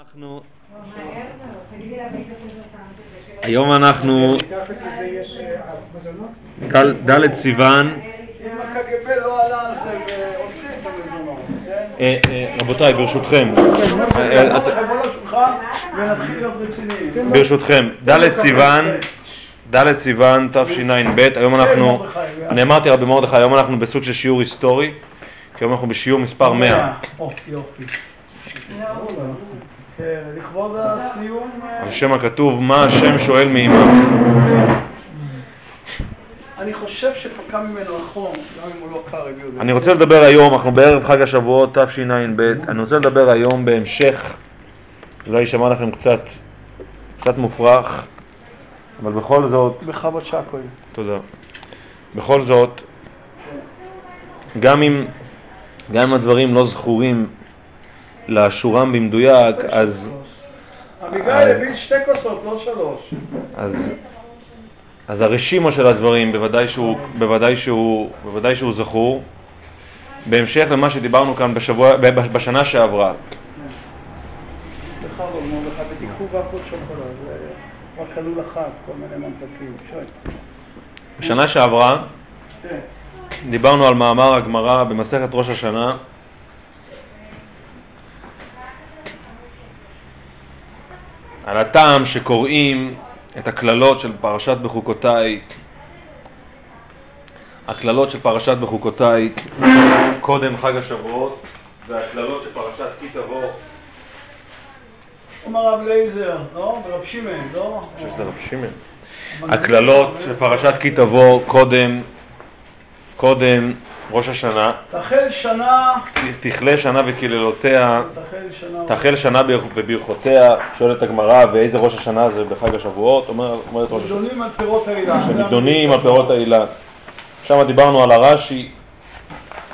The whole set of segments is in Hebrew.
אנחנו... היום אנחנו ד' סיוון. אם הקג"ב לא עלה על זה והוציא את המזונות, כן? אה, אה, רבותיי, ברשותכם, אה. ברשותכם, ד' סיוון, ד' סיוון תשע"ב, היום אנחנו, אני אמרתי רבי מרדכי, היום אנחנו בסוג של שיעור היסטורי, כי היום אנחנו בשיעור מספר 100, או, יופי. כן, לכבוד הסיום, אה, על שם הכתוב, מה השם שואל מעמך. אני חושב שפקע ממנו החום, גם אם הוא לא קר, הביאו. אני רוצה לדבר היום, אנחנו בערב חג השבועות תשע"ב, אני רוצה לדבר היום בהמשך, אולי יישמע לכם קצת, קצת מופרך, אבל בכל זאת, בחבא צ'קוי. תודה. בכל זאת, גם אם, גם אם הדברים לא זכורים לאשורם במדויק, אז, אביגיל אה, הביא שתי כוסות, לא שלוש. אז, אז הרשימו של הדברים בוודאי שהוא, בוודאי שהוא, בוודאי שהוא זכור. בהמשך למה שדיברנו כאן בשבוע, בשנה שעברה. שי. בשנה שעברה. דיברנו על מאמר הגמרא במסכת ראש השנה על הטעם שקוראים את הקללות של פרשת בחוקותיי הקללות של פרשת בחוקותיי קודם חג השבועות והקללות של פרשת כי תבוא אומר הרב לייזר, לא? ורב שמעון, לא? שזה רב שמעון הקללות של פרשת כי תבוא קודם קודם ראש השנה תחל שנה, תכלה שנה וקללותיה תחל שנה. בברכותיה, שואלת הגמרא, ואיזה ראש השנה זה בחג השבועות? אומר- אומרת ראש השנה, נידונים על פירות האילן. שנידונים על פירות האילן. שם דיברנו על הרש"י,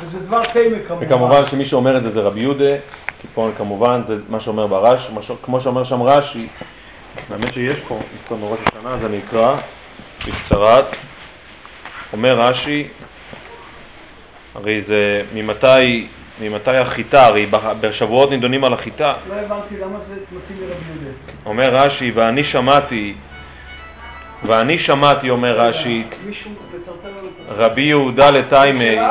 וזה דבר תימא כמובן. וכמובן שמי שאומר את זה זה רבי יהודה, כי פה כמובן זה מה שאומר ברש, מה ש- כמו שאומר שם רש"י, האמת שיש פה, יש פה מראש השנה, אז אני אקרא בקצרה. אומר רש"י, הרי זה ממתי, ממתי החיטה, הרי בשבועות נידונים על החיטה. לא הבנתי למה זה מתאים לרבי יהודה. אומר רש"י, ואני שמעתי, ואני שמעתי, אומר רש"י, רבי יהודה לטיימי? אני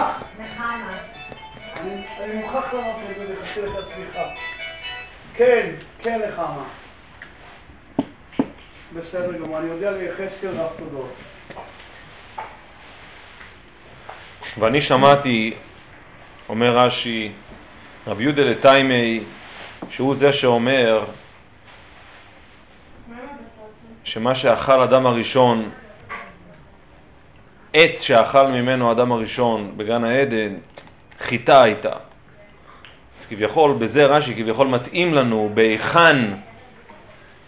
מוכרח את זה. כן, כן לחמה. בסדר גמור, אני יודע ליחזקאל רב תודות. ואני שמעתי, אומר רש"י, רבי יהודה לטיימי, שהוא זה שאומר שמה שאכל אדם הראשון, עץ שאכל ממנו אדם הראשון בגן העדן, חיטה הייתה. אז כביכול, בזה רש"י כביכול מתאים לנו בהיכן,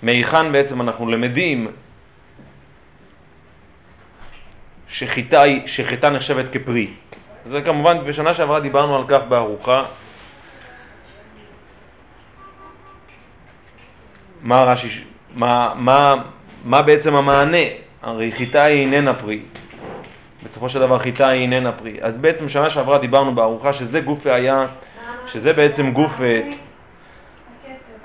מהיכן בעצם אנחנו למדים שחיטה, שחיטה נחשבת כפרי. זה כמובן, בשנה שעברה דיברנו על כך בארוחה. מה רש"י, מה, מה, מה בעצם המענה? הרי חיטה היא איננה פרי. בסופו של דבר חיטה היא איננה פרי. אז בעצם שנה שעברה דיברנו בארוחה שזה גוף היה, שזה בעצם גוף אה,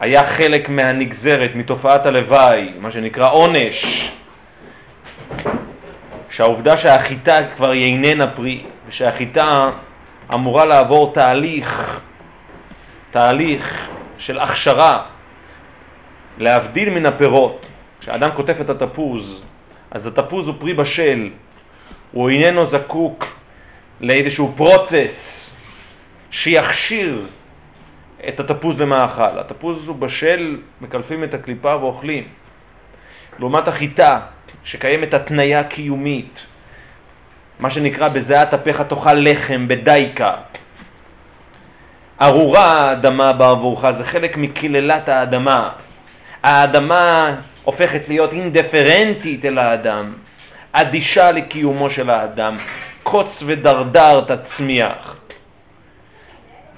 היה חלק מהנגזרת, מתופעת הלוואי, מה שנקרא עונש. שהעובדה שהחיטה כבר היא איננה פרי, ושהחיטה אמורה לעבור תהליך, תהליך של הכשרה, להבדיל מן הפירות. כשאדם קוטף את התפוז, אז התפוז הוא פרי בשל, הוא איננו זקוק לאיזשהו פרוצס שיכשיר את התפוז למאכל. התפוז הוא בשל, מקלפים את הקליפה ואוכלים. לעומת החיטה, שקיימת התניה קיומית, מה שנקרא בזיעת אפיך תאכל לחם, בדייקה. ארורה האדמה בעבורך, זה חלק מקללת האדמה. האדמה הופכת להיות אינדיפרנטית אל האדם, אדישה לקיומו של האדם, קוץ ודרדר תצמיח.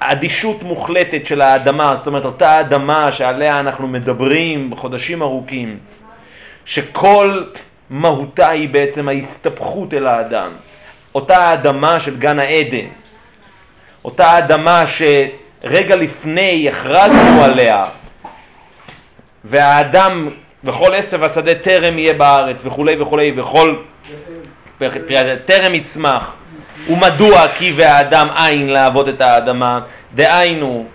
אדישות מוחלטת של האדמה, זאת אומרת אותה אדמה שעליה אנחנו מדברים בחודשים ארוכים, שכל מהותה היא בעצם ההסתבכות אל האדם. אותה האדמה של גן העדן, אותה אדמה שרגע לפני הכרזנו עליה והאדם וכל עשב השדה טרם יהיה בארץ וכולי וכולי וכל טרם יצמח. ומדוע? כי והאדם אין לעבוד את האדמה. דהיינו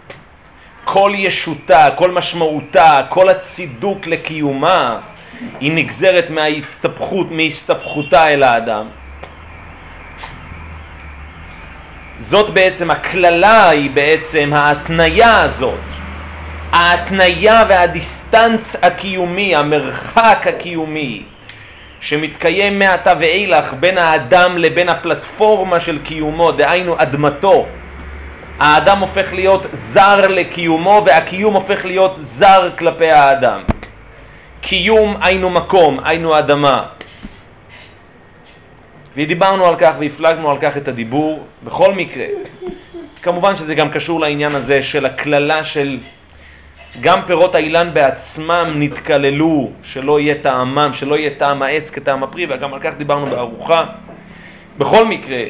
כל ישותה, כל משמעותה, כל הצידוק לקיומה היא נגזרת מההסתבכות, מהסתבכותה אל האדם זאת בעצם, הקללה היא בעצם ההתניה הזאת ההתניה והדיסטנס הקיומי, המרחק הקיומי שמתקיים מעתה ואילך בין האדם לבין הפלטפורמה של קיומו, דהיינו אדמתו. האדם הופך להיות זר לקיומו והקיום הופך להיות זר כלפי האדם. קיום היינו מקום, היינו אדמה. ודיברנו על כך והפלגנו על כך את הדיבור. בכל מקרה, כמובן שזה גם קשור לעניין הזה של הקללה של גם פירות האילן בעצמם נתקללו, שלא יהיה טעמם, שלא יהיה טעם העץ כטעם הפרי, וגם על כך דיברנו בארוחה. בכל מקרה,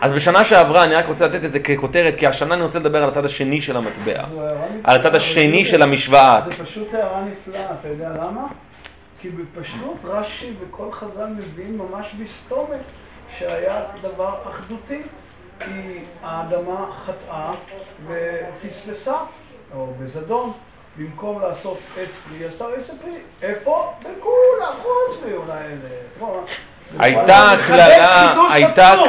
אז בשנה שעברה, אני רק רוצה לתת את זה ככותרת, כי השנה אני רוצה לדבר על הצד השני של המטבע, על הצד השני של המשוואה. זה פשוט הערה נפלאה, אתה יודע למה? כי בפשטות רש"י וכל חז"ל מביאים ממש בסתומת שהיה דבר אחדותי. כי האדמה חטאה ופספסה, או בזדון, במקום לעשות עץ פרי, עשתה עץ פרי. איפה? בכולה, חוץ מאולי הייתה קללה, הייתה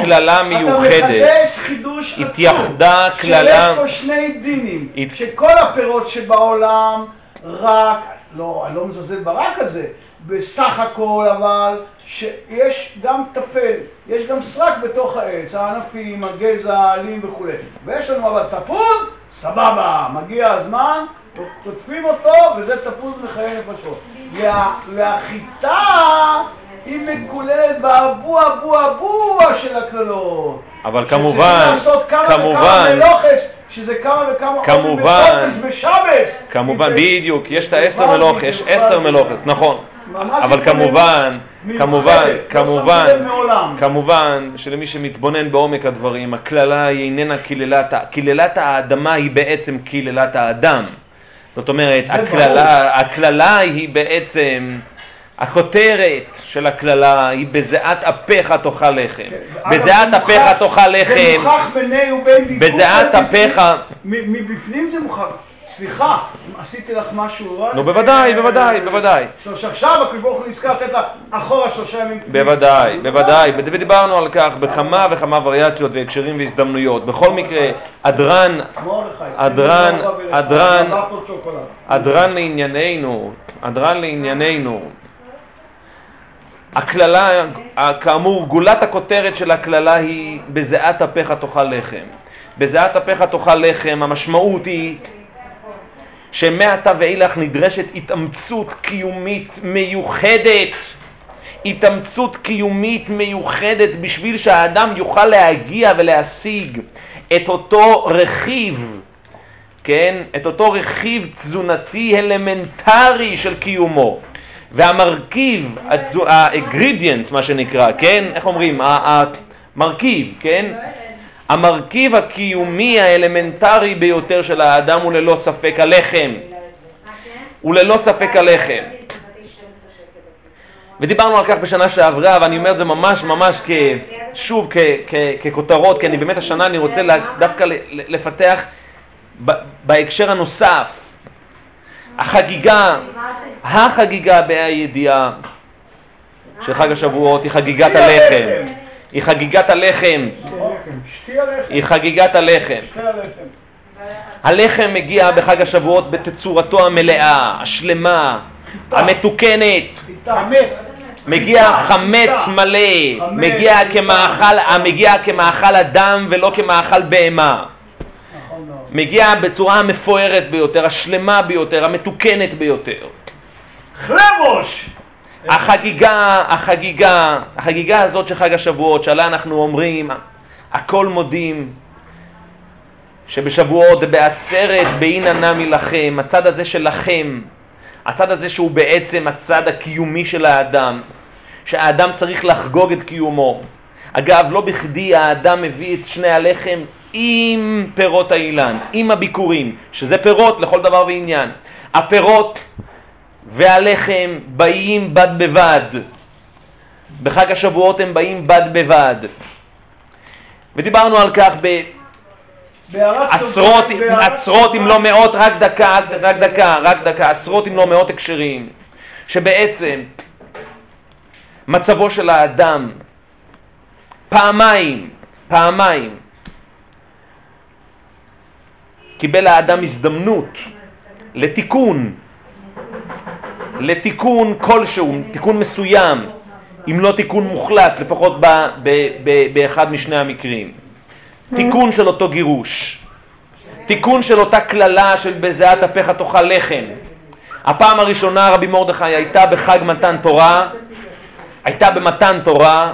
קללה מיוחדת. אתה מחדש חידוש עצום. התייחדה קללה. שיש פה שני דינים. שכל הפירות שבעולם רק, לא, אני לא מזלזל ברק הזה, בסך הכל אבל שיש גם טפל, יש גם סרק בתוך העץ, הענפים, הגזע, העלים וכולי. ויש לנו אבל תפוז, סבבה, מגיע הזמן, קוטפים אותו וזה תפוז מחיי נפשות. והחיטה היא מקוללת באבו אבו אבו של הקללות. אבל כמובן, כמובן, שזה כמה וכמה כמובן, כמובן, בדיוק, יש את העשר מלוכס, יש עשר מלוכס, נכון. אבל כמובן, כמובן, כמובן, כמובן שלמי שמתבונן בעומק הדברים, הקללה היא איננה קללת, קללת האדמה היא בעצם קללת האדם. זאת אומרת, הקללה היא בעצם, הכותרת של הקללה היא בזיעת אפיך תאכל לחם. כן, בזיעת אפיך תאכל לחם. זה מוכח ביני ובין בזיעת אפיך. מבפנים זה מוכח. סליחה, עשיתי לך משהו רע? נו בוודאי, בוודאי, בוודאי. שעכשיו הקדוש ברוך הוא נזכר לתת לה אחורה שלושה ימים. בוודאי, בוודאי, ודיברנו על כך בכמה וכמה וריאציות והקשרים והזדמנויות. בכל מקרה, הדרן, הדרן, הדרן, הדרן לענייננו, הדרן לענייננו. הקללה, כאמור, גולת הכותרת של הקללה היא בזיעת אפיך תאכל לחם. בזיעת אפיך תאכל לחם, המשמעות היא שמעתה ואילך נדרשת התאמצות קיומית מיוחדת, התאמצות קיומית מיוחדת בשביל שהאדם יוכל להגיע ולהשיג את אותו רכיב, כן? את אותו רכיב תזונתי אלמנטרי של קיומו. והמרכיב, ה-ingredients מה שנקרא, כן? איך אומרים? המרכיב, כן? המרכיב הקיומי האלמנטרי ביותר של האדם הוא ללא ספק הלחם. הוא ללא ספק הלחם. ודיברנו על כך בשנה שעברה, ואני אומר את זה ממש ממש כ... שוב כ, כ, ככותרות, כי אני באמת השנה אני רוצה דווקא לפתח בהקשר הנוסף. החגיגה, החגיגה בה"א הידיעה של חג השבועות היא חגיגת הלחם. היא חגיגת הלחם. היא חגיגת הלחם. הלחם. מגיע בחג השבועות בתצורתו המלאה, השלמה, המתוקנת. מגיע חמץ מלא, מגיע כמאכל, מגיע כמאכל אדם ולא כמאכל בהמה. מגיע בצורה המפוארת ביותר, השלמה ביותר, המתוקנת ביותר. חלבוש! החגיגה, החגיגה, החגיגה הזאת של חג השבועות, שעליה אנחנו אומרים, הכל מודים, שבשבועות בעצרת באין נמי לכם, הצד הזה שלכם, הצד הזה שהוא בעצם הצד הקיומי של האדם, שהאדם צריך לחגוג את קיומו. אגב, לא בכדי האדם מביא את שני הלחם עם פירות האילן, עם הביקורים, שזה פירות לכל דבר ועניין. הפירות והלחם באים בד בבד. בחג השבועות הם באים בד בבד. ודיברנו על כך בעשרות, עשרות אם לא מאות, רק דקה, רק דקה, רק דקה, עשרות אם לא מאות הקשרים, שבעצם מצבו של האדם פעמיים, פעמיים, קיבל האדם הזדמנות לתיקון, לתיקון כלשהו, תיקון מסוים, אם לא תיקון מוחלט, לפחות ב, ב, ב, באחד משני המקרים. תיקון של אותו גירוש, תיקון של אותה קללה של בזיעת אפיך תאכל לחם. הפעם הראשונה רבי מרדכי הייתה בחג מתן תורה, הייתה במתן תורה,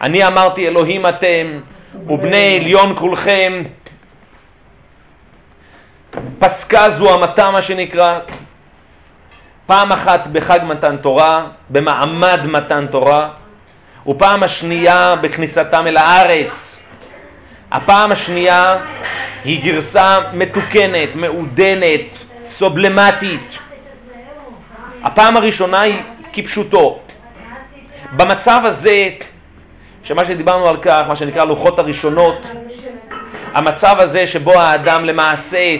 אני אמרתי אלוהים אתם ובני עליון כולכם, פסקה זו המתה מה שנקרא, פעם אחת בחג מתן תורה, במעמד מתן תורה, ופעם השנייה בכניסתם אל הארץ. הפעם השנייה היא גרסה מתוקנת, מעודנת, סובלמטית. הפעם הראשונה היא כפשוטו. במצב הזה, שמה שדיברנו על כך, מה שנקרא לוחות הראשונות, המצב הזה שבו האדם למעשה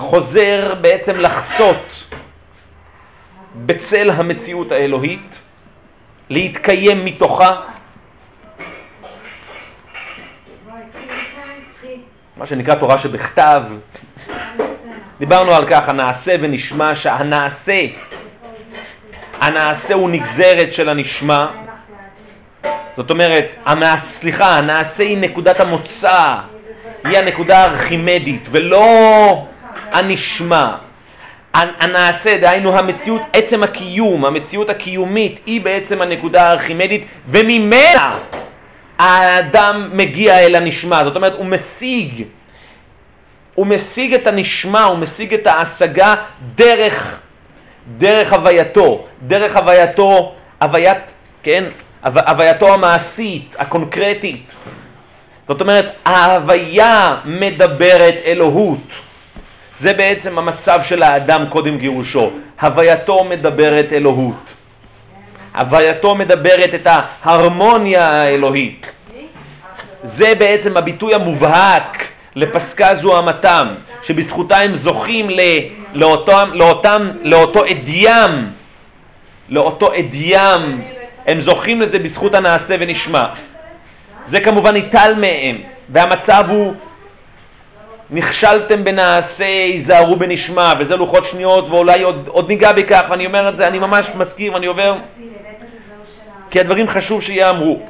חוזר בעצם לחסות בצל המציאות האלוהית, להתקיים מתוכה, מה שנקרא תורה שבכתב. דיברנו על כך, הנעשה ונשמע, שהנעשה, הנעשה הוא נגזרת של הנשמע. זאת אומרת, סליחה, הנעשה היא נקודת המוצא, היא הנקודה הארכימדית, ולא הנשמע. הנעשה, דהיינו המציאות, עצם הקיום, המציאות הקיומית, היא בעצם הנקודה הארכימדית, וממנה האדם מגיע אל הנשמע. זאת אומרת, הוא משיג, הוא משיג את הנשמע, הוא משיג את ההשגה דרך, דרך הווייתו, דרך הווייתו, הוויית, כן, הווייתו המעשית, הקונקרטית. זאת אומרת, ההוויה מדברת אלוהות. זה בעצם המצב של האדם קודם גירושו. הווייתו מדברת אלוהות. הווייתו מדברת את ההרמוניה האלוהית. זה בעצם הביטוי המובהק לפסקה זוהמתם, שבזכותה הם זוכים ל, לאותם, לאותם, לאותו אדיים, לאותו אדיים, הם זוכים לזה בזכות הנעשה ונשמע. זה כמובן ניטל מהם, והמצב הוא נכשלתם בנעשה, היזהרו בנשמע, וזה לוחות שניות, ואולי עוד, עוד ניגע בכך, ואני אומר את זה, אני ממש מסכים, אני עובר, כי הדברים חשוב שיאמרו.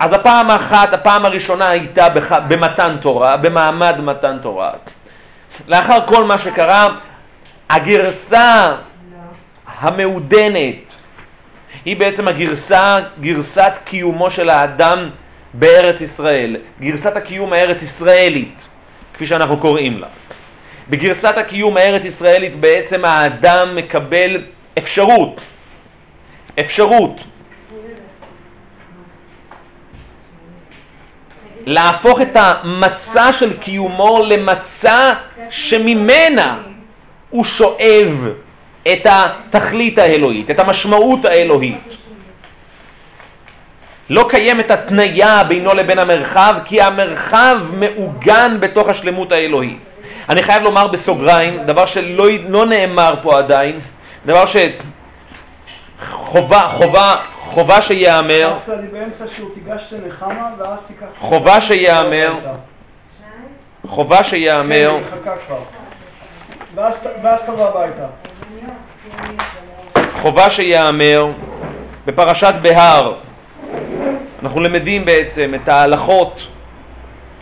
אז הפעם האחת, הפעם הראשונה הייתה בח... במתן תורה, במעמד מתן תורה. לאחר כל מה שקרה, הגרסה המעודנת היא בעצם הגרסה, גרסת קיומו של האדם בארץ ישראל, גרסת הקיום הארץ ישראלית. כפי שאנחנו קוראים לה. בגרסת הקיום הארץ ישראלית בעצם האדם מקבל אפשרות, אפשרות להפוך את המצע של קיומו למצע שממנה הוא שואב את התכלית האלוהית, את המשמעות האלוהית. לא קיימת התניה בינו לבין המרחב, כי המרחב מעוגן בתוך השלמות האלוהית. אני חייב לומר בסוגריים, דבר שלא לא נאמר פה עדיין, דבר שחובה, חובה, חובה שיאמר, חובה שיאמר, חובה שיאמר, חובה שיאמר בפרשת בהר אנחנו למדים בעצם את ההלכות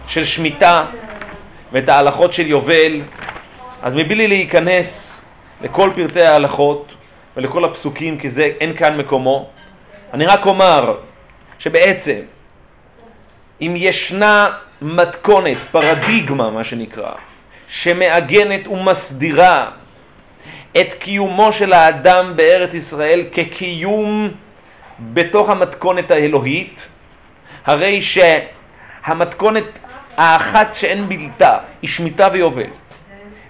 של שמיטה ואת ההלכות של יובל, אז מבלי להיכנס לכל פרטי ההלכות ולכל הפסוקים, כי זה אין כאן מקומו, אני רק אומר שבעצם אם ישנה מתכונת, פרדיגמה מה שנקרא, שמעגנת ומסדירה את קיומו של האדם בארץ ישראל כקיום בתוך המתכונת האלוהית, הרי שהמתכונת האחת שאין בלתה היא שמיטה ויובל.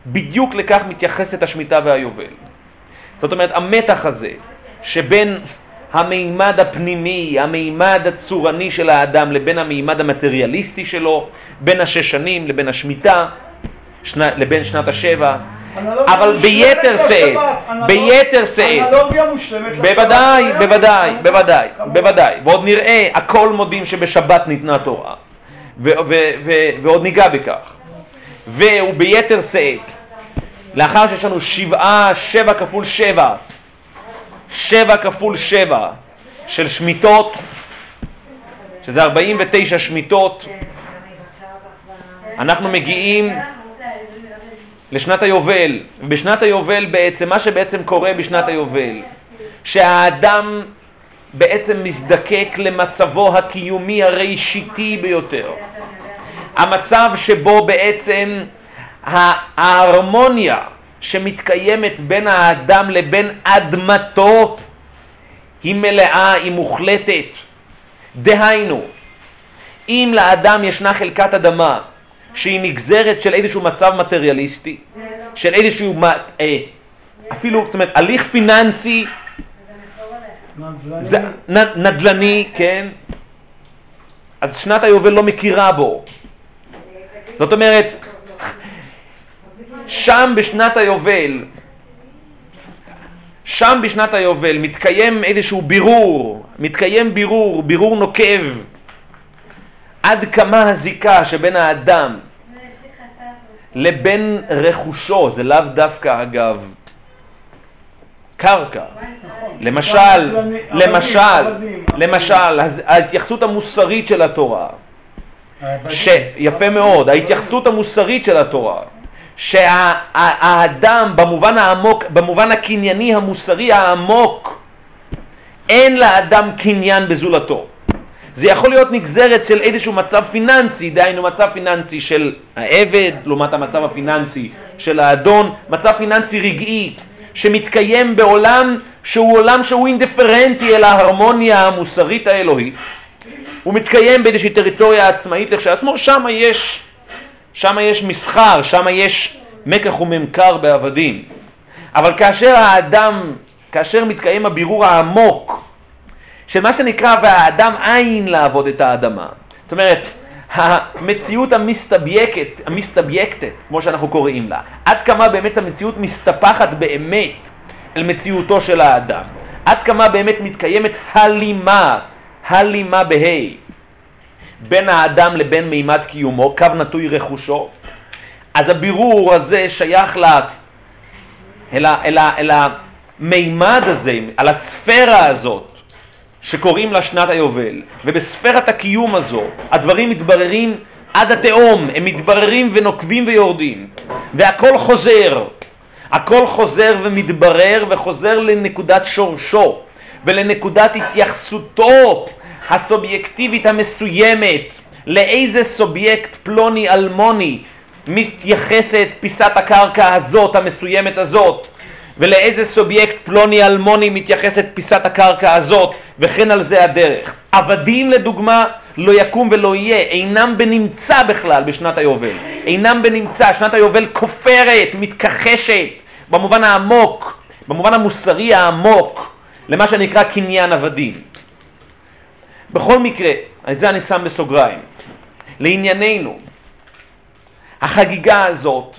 בדיוק לכך מתייחסת השמיטה והיובל. זאת אומרת, המתח הזה שבין המימד הפנימי, המימד הצורני של האדם לבין המימד המטריאליסטי שלו, בין השש שנים לבין השמיטה, שנה, לבין שנת השבע, אבל ביתר שאת, ביתר שאת, בוודאי, בוודאי, בוודאי, בוודאי, ועוד נראה, הכל מודים שבשבת ניתנה תורה, ועוד ניגע בכך, והוא ביתר שאת, לאחר שיש לנו שבעה, שבע כפול שבע, שבע כפול שבע של שמיטות, שזה 49 שמיטות, אנחנו מגיעים לשנת היובל, ובשנת היובל בעצם, מה שבעצם קורה בשנת היובל, שהאדם בעצם מזדקק למצבו הקיומי הראשיתי ביותר. המצב שבו בעצם ההרמוניה שמתקיימת בין האדם לבין אדמתו היא מלאה, היא מוחלטת. דהיינו, אם לאדם ישנה חלקת אדמה שהיא נגזרת של איזשהו מצב מטריאליסטי, של איזשהו, אה, אפילו, זאת אומרת, הליך פיננסי, נדל"ני, כן, אז שנת היובל לא מכירה בו. זאת אומרת, שם בשנת היובל, שם בשנת היובל מתקיים איזשהו בירור, מתקיים בירור, בירור נוקב, עד כמה הזיקה שבין האדם לבין רכושו, זה לאו דווקא אגב קרקע. למשל, למשל, למשל, ההתייחסות המוסרית של התורה, יפה מאוד, ההתייחסות המוסרית של התורה, שהאדם במובן העמוק, במובן הקנייני המוסרי העמוק, אין לאדם קניין בזולתו. זה יכול להיות נגזרת של איזשהו מצב פיננסי, דהיינו מצב פיננסי של העבד לעומת המצב הפיננסי של האדון, מצב פיננסי רגעי שמתקיים בעולם שהוא עולם שהוא אינדיפרנטי אל ההרמוניה המוסרית האלוהית. הוא מתקיים באיזושהי טריטוריה עצמאית לכשעצמו, שם יש, שם יש מסחר, שם יש מקח וממכר בעבדים. אבל כאשר האדם, כאשר מתקיים הבירור העמוק של מה שנקרא והאדם עין לעבוד את האדמה. זאת אומרת, המציאות המסתבייקת, המסתבייקטת, כמו שאנחנו קוראים לה, עד כמה באמת המציאות מסתפחת באמת אל מציאותו של האדם, עד כמה באמת מתקיימת הלימה, הלימה בה' בין האדם לבין מימד קיומו, קו נטוי רכושו, אז הבירור הזה שייך אל, אל המימד הזה, על הספירה הזאת, שקוראים לה שנת היובל, ובספירת הקיום הזו הדברים מתבררים עד התהום, הם מתבררים ונוקבים ויורדים, והכל חוזר, הכל חוזר ומתברר וחוזר לנקודת שורשו ולנקודת התייחסותו הסובייקטיבית המסוימת, לאיזה סובייקט פלוני אלמוני מתייחסת פיסת הקרקע הזאת, המסוימת הזאת, ולאיזה סובייקט פלוני אלמוני מתייחסת פיסת הקרקע הזאת, וכן על זה הדרך. עבדים לדוגמה לא יקום ולא יהיה, אינם בנמצא בכלל בשנת היובל. אינם בנמצא, שנת היובל כופרת, מתכחשת, במובן העמוק, במובן המוסרי העמוק, למה שנקרא קניין עבדים. בכל מקרה, את זה אני שם בסוגריים. לענייננו, החגיגה הזאת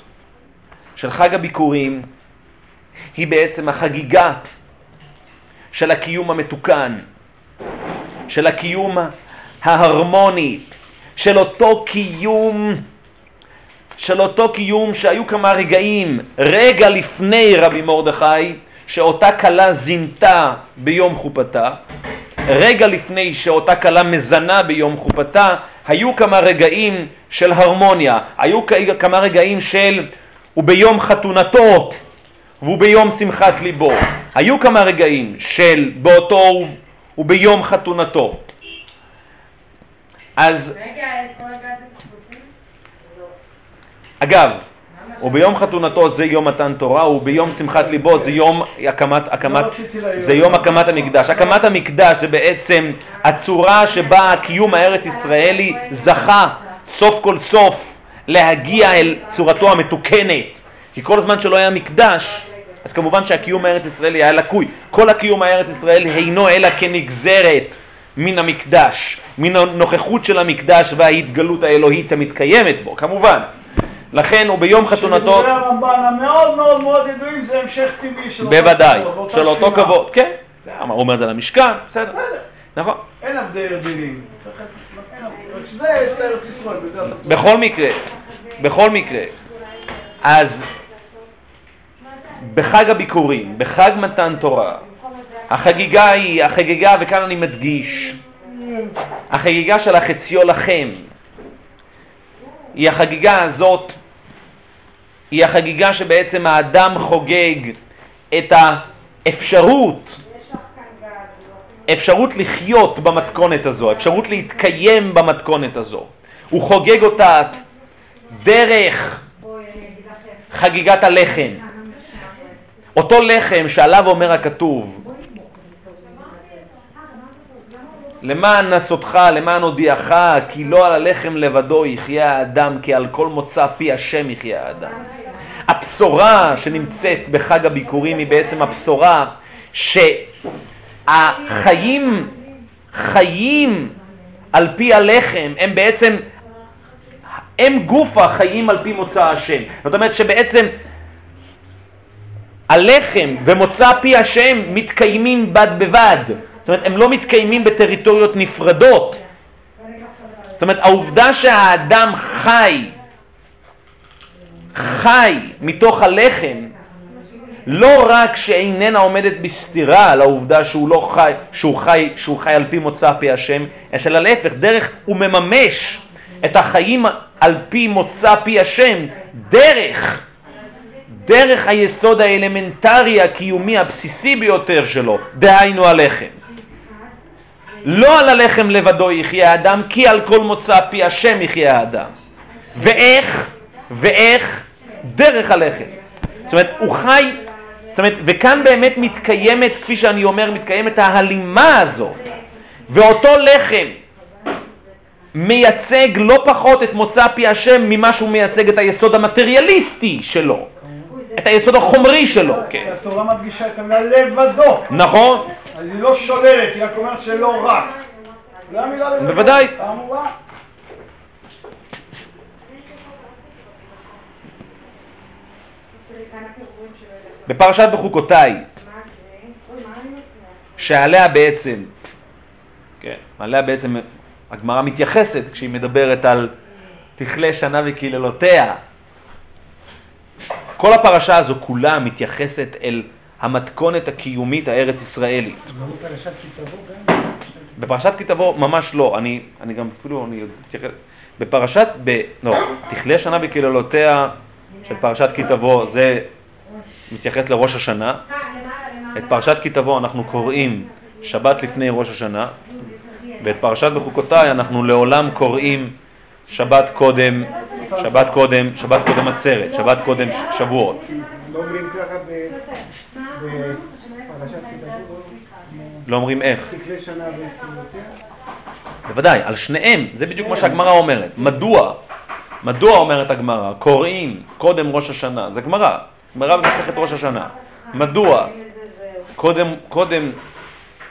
של חג הביקורים היא בעצם החגיגה של הקיום המתוקן, של הקיום ההרמוני, של אותו קיום, של אותו קיום שהיו כמה רגעים, רגע לפני רבי מרדכי, שאותה כלה זינתה ביום חופתה, רגע לפני שאותה כלה מזנה ביום חופתה, היו כמה רגעים של הרמוניה, היו כמה רגעים של וביום חתונתו וביום שמחת ליבו. היו כמה רגעים של באותו וביום חתונתו. אז... אגב, וביום חתונתו זה יום מתן תורה, וביום שמחת ליבו זה יום הקמת, הקמת, זה יום הקמת המקדש. הקמת המקדש זה בעצם הצורה שבה הקיום הארץ ישראלי זכה סוף כל סוף להגיע אל צורתו המתוקנת. כי כל זמן שלא היה מקדש, אז כמובן שהקיום הארץ ישראלי היה לקוי. כל הקיום הארץ ישראלי אינו אלא כנגזרת מן המקדש, מן הנוכחות של המקדש וההתגלות האלוהית המתקיימת בו, כמובן. לכן הוא ביום חתונתו... שדברי הרמב"ן המאוד מאוד מאוד ידועים זה המשך טבעי של אותו בוודאי, כבוד, באותה של אותו. כבוד, כן. זה- הוא אומר את זה למשכן, בסדר. בסדר. נכון. אין הבדל דינים. בכל מקרה, בכל מקרה, אז בחג הביקורים, בחג מתן תורה, החגיגה היא, החגיגה, וכאן אני מדגיש, החגיגה של החציו לכם, היא החגיגה הזאת, היא החגיגה שבעצם האדם חוגג את האפשרות, אפשרות לחיות במתכונת הזו, אפשרות להתקיים במתכונת הזו. הוא חוגג אותה דרך חגיגת הלחם. אותו לחם שעליו אומר הכתוב, למען נסותך, למען הודיעך, כי לא על הלחם לבדו יחיה האדם, כי על כל מוצא פי השם יחיה האדם. הבשורה שנמצאת בחג הביקורים היא בעצם הבשורה שהחיים, חיים על פי הלחם הם בעצם, הם גוף החיים על פי מוצא השם. זאת אומרת שבעצם הלחם ומוצא פי השם מתקיימים בד בבד. זאת אומרת, הם לא מתקיימים בטריטוריות נפרדות. זאת אומרת, העובדה שהאדם חי, חי מתוך הלחם, לא רק שאיננה עומדת בסתירה לעובדה שהוא לא חי, שהוא חי, שהוא חי על פי מוצא פי השם, אלא להפך, דרך הוא מממש את החיים על פי מוצא פי השם, דרך דרך היסוד האלמנטרי הקיומי הבסיסי ביותר שלו, דהיינו הלחם. לא על הלחם לבדו יחיה האדם, כי על כל מוצא פי השם יחיה האדם. ואיך? ואיך? דרך הלחם. זאת אומרת, הוא חי, זאת אומרת, וכאן באמת מתקיימת, כפי שאני אומר, מתקיימת ההלימה הזאת. ואותו לחם מייצג לא פחות את מוצא פי השם ממה שהוא מייצג את היסוד המטריאליסטי שלו. את היסוד החומרי שלו, כן. התורה מדגישה את המילה לבדו. נכון, אז היא לא שוללת, היא רק אומרת שלא רק. זה המילה לבדו. בוודאי. בפרשת בחוקותיי, שעליה בעצם, כן, עליה בעצם הגמרא מתייחסת כשהיא מדברת על תכלה שנה וקללותיה. כל הפרשה הזו כולה מתייחסת אל המתכונת הקיומית הארץ ישראלית. בפרשת כי תבוא ממש לא, אני, אני גם אפילו, אני אתייחס, בפרשת, ב, לא, תכלה שנה וקללותיה של פרשת כי תבוא, זה מתייחס לראש השנה. את פרשת כי תבוא אנחנו קוראים שבת לפני ראש השנה, ואת פרשת בחוקותיי אנחנו לעולם קוראים שבת קודם, שבת קודם, שבת קודם עצרת, שבת קודם שבועות. לא אומרים לא איך. בוודאי, על שניהם, זה בדיוק מה שהגמרא אומרת. מדוע? מדוע אומרת הגמרא? קוראים קודם ראש השנה, זה גמרא, גמרא במסכת ראש השנה. מדוע? קודם, קודם,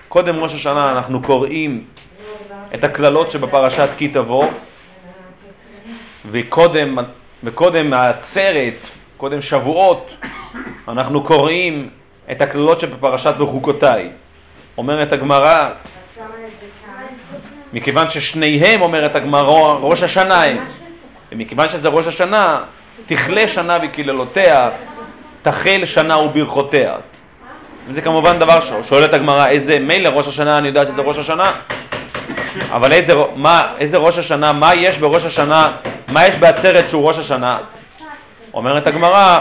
קודם ראש השנה אנחנו קוראים את הקללות שבפרשת כי תבוא, וקודם, וקודם העצרת, קודם שבועות, אנחנו קוראים את הקללות שבפרשת בחוקותיי. אומרת הגמרא, מכיוון ששניהם, אומרת הגמרא, ראש השנה הם. ומכיוון שזה ראש השנה, תכלה שנה וקללותיה, תחל שנה וברכותיה. וזה כמובן דבר ששואלת הגמרא, איזה, מילא ראש השנה, אני יודע שזה ראש השנה, אבל איזה, מה, איזה ראש השנה, מה יש בראש השנה, מה יש בעצרת שהוא ראש השנה? אומרת הגמרא,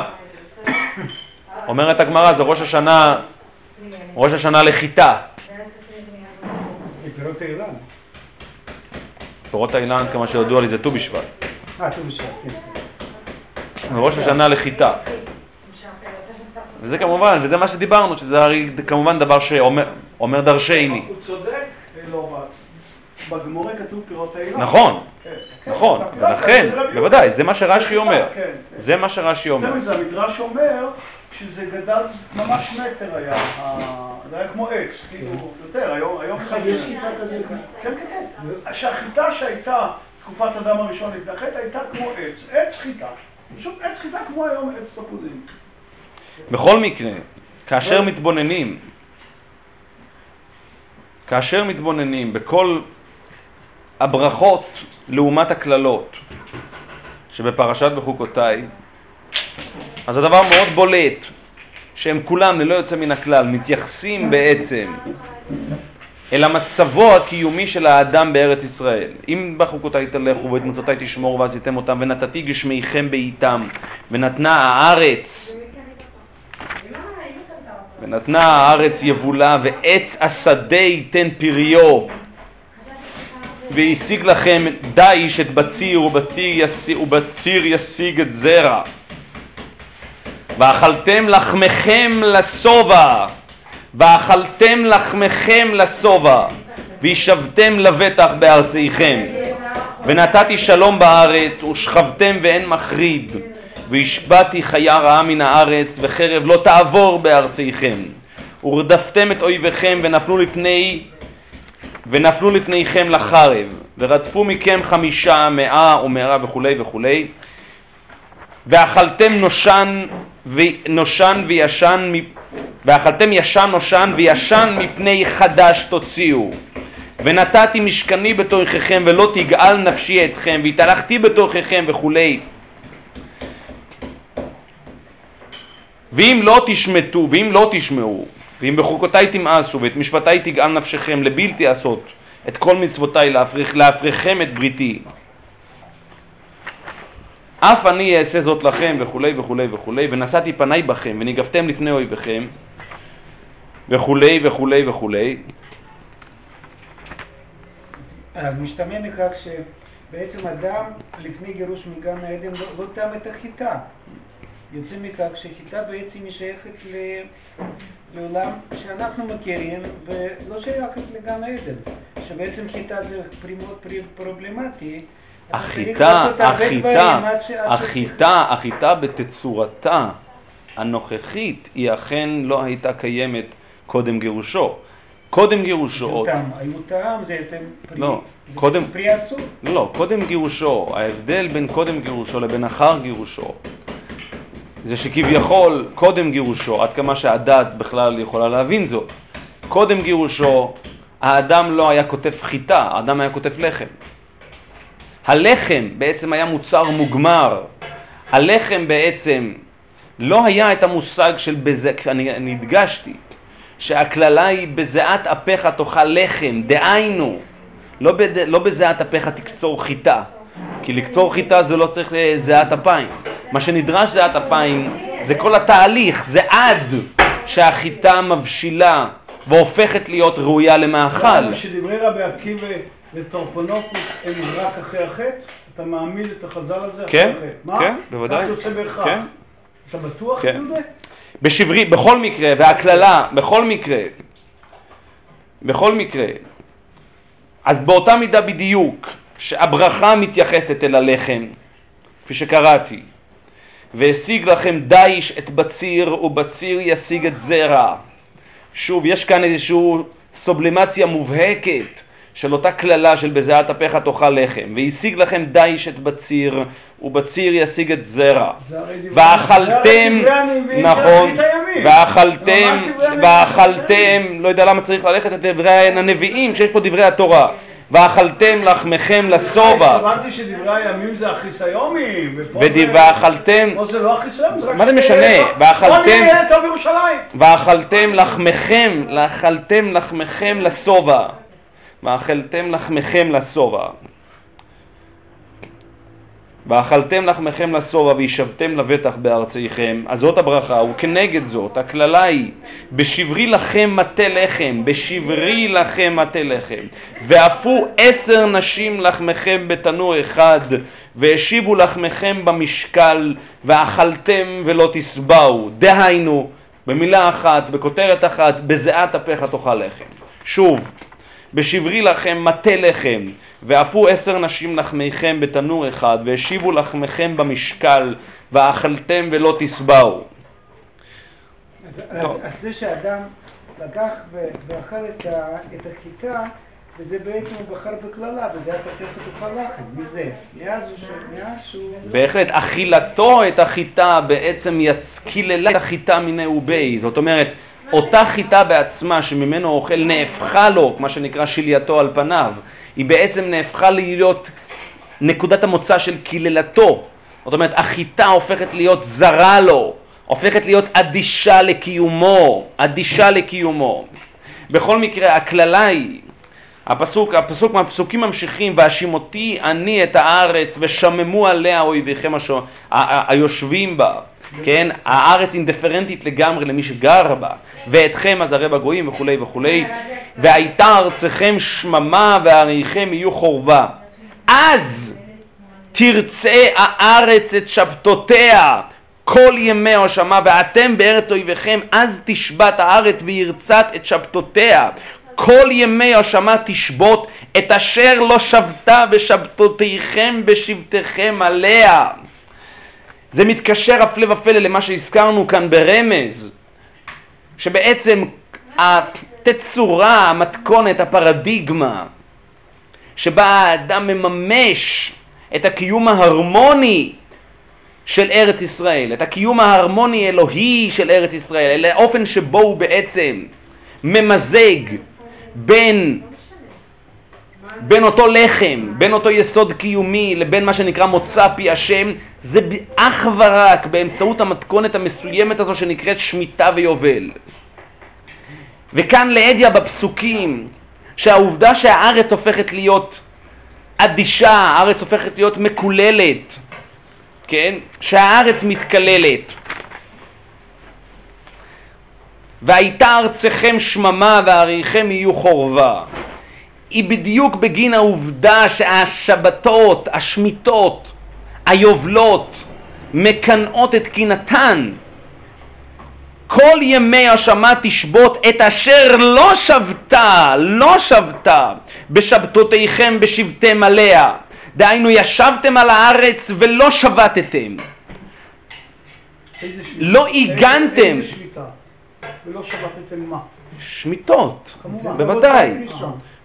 אומרת הגמרא, זה ראש השנה, ראש השנה לחיטה. מפירות האילן. פירות האילן, כמה שידוע לי, זה ט"ו בשבט. אה, ט"ו בשבט, כן. וראש השנה לחיטה. וזה כמובן, וזה מה שדיברנו, שזה הרי כמובן דבר שאומר דרשני. הוא צודק, לא רק. בגמורה כתוב פירות האילן. נכון, כן, נכון, כן, ולכן, כן, בוודאי, זה מה שרש"י אומר. כן, כן. זה מה שרש"י אומר. יותר מזה, המדרש אומר שזה גדל ממש מטר היה, זה היה כמו עץ, כאילו, יותר, היום, יש כזאת. כן, כן, כן. שהחיטה שהייתה תקופת אדם הראשון לפני החטא הייתה כמו עץ, עץ חיטה. פשוט עץ חיטה כמו היום עץ תפוזים. בכל מקרה, כאשר מתבוננים, כאשר מתבוננים בכל הברכות לעומת הקללות שבפרשת בחוקותיי, אז הדבר מאוד בולט, שהם כולם ללא יוצא מן הכלל מתייחסים בעצם אל המצבו הקיומי של האדם בארץ ישראל. אם בחוקותיי תלכו ואת מצוותיי תשמור ועשיתם אותם ונתתי גשמיכם בעיתם ונתנה הארץ ונתנה הארץ יבולה ועץ השדה ייתן פריו והשיג לכם דיש את בציר ובציר, ישיג, ובציר ישיג את זרע. ואכלתם לחמכם לשובע ואכלתם לחמכם לשובע וישבתם לבטח בארציכם. ונתתי שלום בארץ ושכבתם ואין מחריד. והשבעתי חיה רעה מן הארץ וחרב לא תעבור בארציכם. ורדפתם את אויביכם ונפלו לפני ונפלו לפניכם לחרב ורדפו מכם חמישה מאה ומאה וכולי וכולי. ואכלתם נושן, ונושן וישן ואכלתם ישן נושן וישן מפני חדש תוציאו. ונתתי משכני בתוככם ולא תגאל נפשי אתכם והתהלכתי בתוככם וכולי. ואם לא תשמטו ואם לא תשמעו ואם בחוקותיי תמאסו ואת משפטיי תגאל נפשכם לבלתי עשות את כל מצוותיי להפריך, להפריכם את בריתי אף אני אעשה זאת לכם וכולי וכולי וכולי ונשאתי פניי בכם וניגבתם לפני אויביכם וכולי וכולי וכולי אז משתמע מכך שבעצם אדם לפני גירוש מגן העדן לא, לא טעם את החיטה. יוצא מכך שחיטה בעצם היא שייכת ל... לעולם שאנחנו מכירים ולא שייכת לגן העדן. שבעצם חיטה זה פרי מאוד פרובלמטי. החיטה, החיטה, החיטה, החיטה בתצורתה הנוכחית היא אכן לא הייתה קיימת קודם גירושו. קודם גירושו, היו טעם, היו טעם, זה פרי, לא, זה קודם- פרי אסור. לא, קודם גירושו, ההבדל בין קודם גירושו לבין אחר גירושו זה שכביכול קודם גירושו, עד כמה שהדת בכלל יכולה להבין זאת, קודם גירושו האדם לא היה כותב חיטה, האדם היה כותב לחם. הלחם בעצם היה מוצר מוגמר, הלחם בעצם לא היה את המושג של בזה, אני, אני הדגשתי שהקללה היא בזיעת אפיך תאכל לחם, דהיינו, לא, בד, לא בזיעת אפיך תקצור חיטה, כי לקצור חיטה זה לא צריך זיעת אפיים. מה שנדרש זיעת אפיים זה כל התהליך, זה עד שהחיטה מבשילה והופכת להיות ראויה למאכל. כשדברי רבי עקיבא וטורפונופוס הם רק אחרי החטא, אתה מעמיד את החז"ל הזה אחרי כן, החטא. מה? כן, בוודאי. כך יוצא בהכרח. כן. אתה בטוח כן. בזה? בשברי, בכל מקרה, והקללה, בכל מקרה, בכל מקרה, אז באותה מידה בדיוק שהברכה מתייחסת אל הלחם, כפי שקראתי, והשיג לכם דיש את בציר ובציר ישיג את זרע. שוב, יש כאן איזושהי סובלימציה מובהקת של אותה קללה של בזיעת אפיך תאכל לחם, והשיג לכם דיש את בציר ובציר ישיג את זרע. ואכלתם, נכון. ואכלתם, ואכלתם, לא יודע למה צריך ללכת לדברי הנביאים, שיש פה דברי התורה. ואכלתם לחמכם לשובע, התכוונתי שדברי הימים זה החיסיומים. ואכלתם, פה זה לא החיסיון, זה רק... מה זה משנה? ואכלתם-. ואכלתם לחמכם, לאכלתם לחמכם לשובע, ואכלתם לחמכם לשובע. ואכלתם לחמכם לשובע וישבתם לבטח בארציכם, אז זאת הברכה, וכנגד זאת הקללה היא בשברי לכם מטה לחם, בשברי לכם מטה לחם, ואפו עשר נשים לחמכם בתנור אחד, והשיבו לחמכם במשקל, ואכלתם ולא תשבעו, דהיינו, במילה אחת, בכותרת אחת, בזיעת אפיך תאכל לחם. שוב, בשברי לכם מטה לחם, ואפו עשר נשים לחמיכם בתנור אחד, והשיבו לחמכם במשקל, ואכלתם ולא תשבעו. אז, אז, אז זה שאדם לקח ואכל את, את החיטה, וזה בעצם הוא בחר בקללה, וזה היה תחת תאכל לחם, מזה. מאז שהוא... בהחלט, אכילתו את החיטה בעצם קיללה את החיטה מיני ובי, זאת אומרת, אותה חיטה בעצמה שממנו אוכל נהפכה לו, מה שנקרא שלייתו על פניו, היא בעצם נהפכה להיות נקודת המוצא של קללתו. זאת אומרת, החיטה הופכת להיות זרה לו, הופכת להיות אדישה לקיומו, אדישה לקיומו. בכל מקרה, הקללה היא, הפסוק, הפסוק מהפסוקים ממשיכים, והשימותי אני את הארץ ושממו עליה אויביכם היושבים בה. כן? הארץ אינדיפרנטית לגמרי למי שגר בה, ואתכם עזרי בגויים וכולי וכולי, והייתה ארצכם שממה ועריכם יהיו חורבה. אז תרצה הארץ את שבתותיה כל ימי השמה, ואתם בארץ אויביכם, אז תשבת הארץ וירצת את שבתותיה. כל ימי השמה תשבות את אשר לא שבתה ושבתותיכם בשבתכם עליה. זה מתקשר הפלא ופלא למה שהזכרנו כאן ברמז, שבעצם התצורה, המתכונת, הפרדיגמה, שבה האדם מממש את הקיום ההרמוני של ארץ ישראל, את הקיום ההרמוני אלוהי של ארץ ישראל, לאופן שבו הוא בעצם ממזג בין בין אותו לחם, בין אותו יסוד קיומי לבין מה שנקרא מוצא פי השם, זה אך ורק באמצעות המתכונת המסוימת הזו שנקראת שמיטה ויובל. וכאן לאדיה בפסוקים, שהעובדה שהארץ הופכת להיות אדישה, הארץ הופכת להיות מקוללת, כן? שהארץ מתקללת. והייתה ארצכם שממה ועריכם יהיו חורבה. היא בדיוק בגין העובדה שהשבתות, השמיטות, היובלות, מקנאות את קינתן. כל ימי השמה תשבות את אשר לא שבתה, לא שבתה, בשבתותיכם בשבתם עליה. דהיינו ישבתם על הארץ ולא שבתתם. לא עיגנתם. איזה שמיטה? ולא שבתתם מה? שמיטות, בוודאי.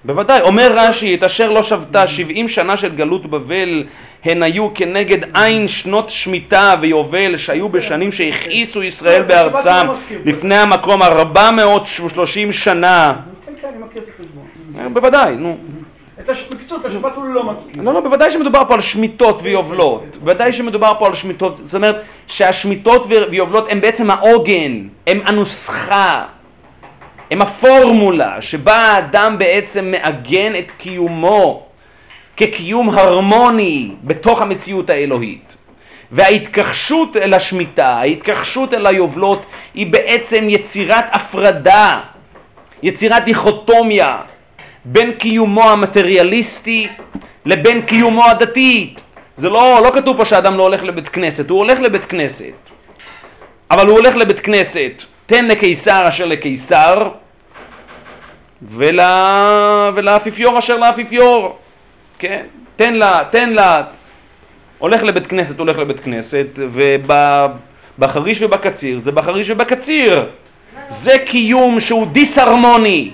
בוודאי, אומר רש"י, את אשר לא שבתה שבעים שנה של גלות בבל הן היו כנגד עין שנות שמיטה ויובל שהיו בשנים שהכעיסו ישראל בארצם לפני המקום ארבע מאות ושלושים שנה. כן, כן, אני מכיר את החשבון. אה, בוודאי, נו. בקיצור, את השבת הוא לא מסכים. לא, לא, בוודאי שמדובר פה על שמיטות ויובלות. בוודאי שמדובר פה על שמיטות, זאת אומרת שהשמיטות ויובלות הם בעצם העוגן, הם הנוסחה. הם הפורמולה שבה האדם בעצם מעגן את קיומו כקיום הרמוני בתוך המציאות האלוהית. וההתכחשות אל השמיטה, ההתכחשות אל היובלות, היא בעצם יצירת הפרדה, יצירת דיכוטומיה בין קיומו המטריאליסטי לבין קיומו הדתי. זה לא, לא כתוב פה שאדם לא הולך לבית כנסת, הוא הולך לבית כנסת. אבל הוא הולך לבית כנסת תן לקיסר אשר לקיסר ולה... ולאפיפיור אשר לאפיפיור, כן? תן לה, תן לה, הולך לבית כנסת, הולך לבית כנסת, ובחריש ובקציר זה בחריש ובקציר. זה קיום שהוא דיסהרמוני,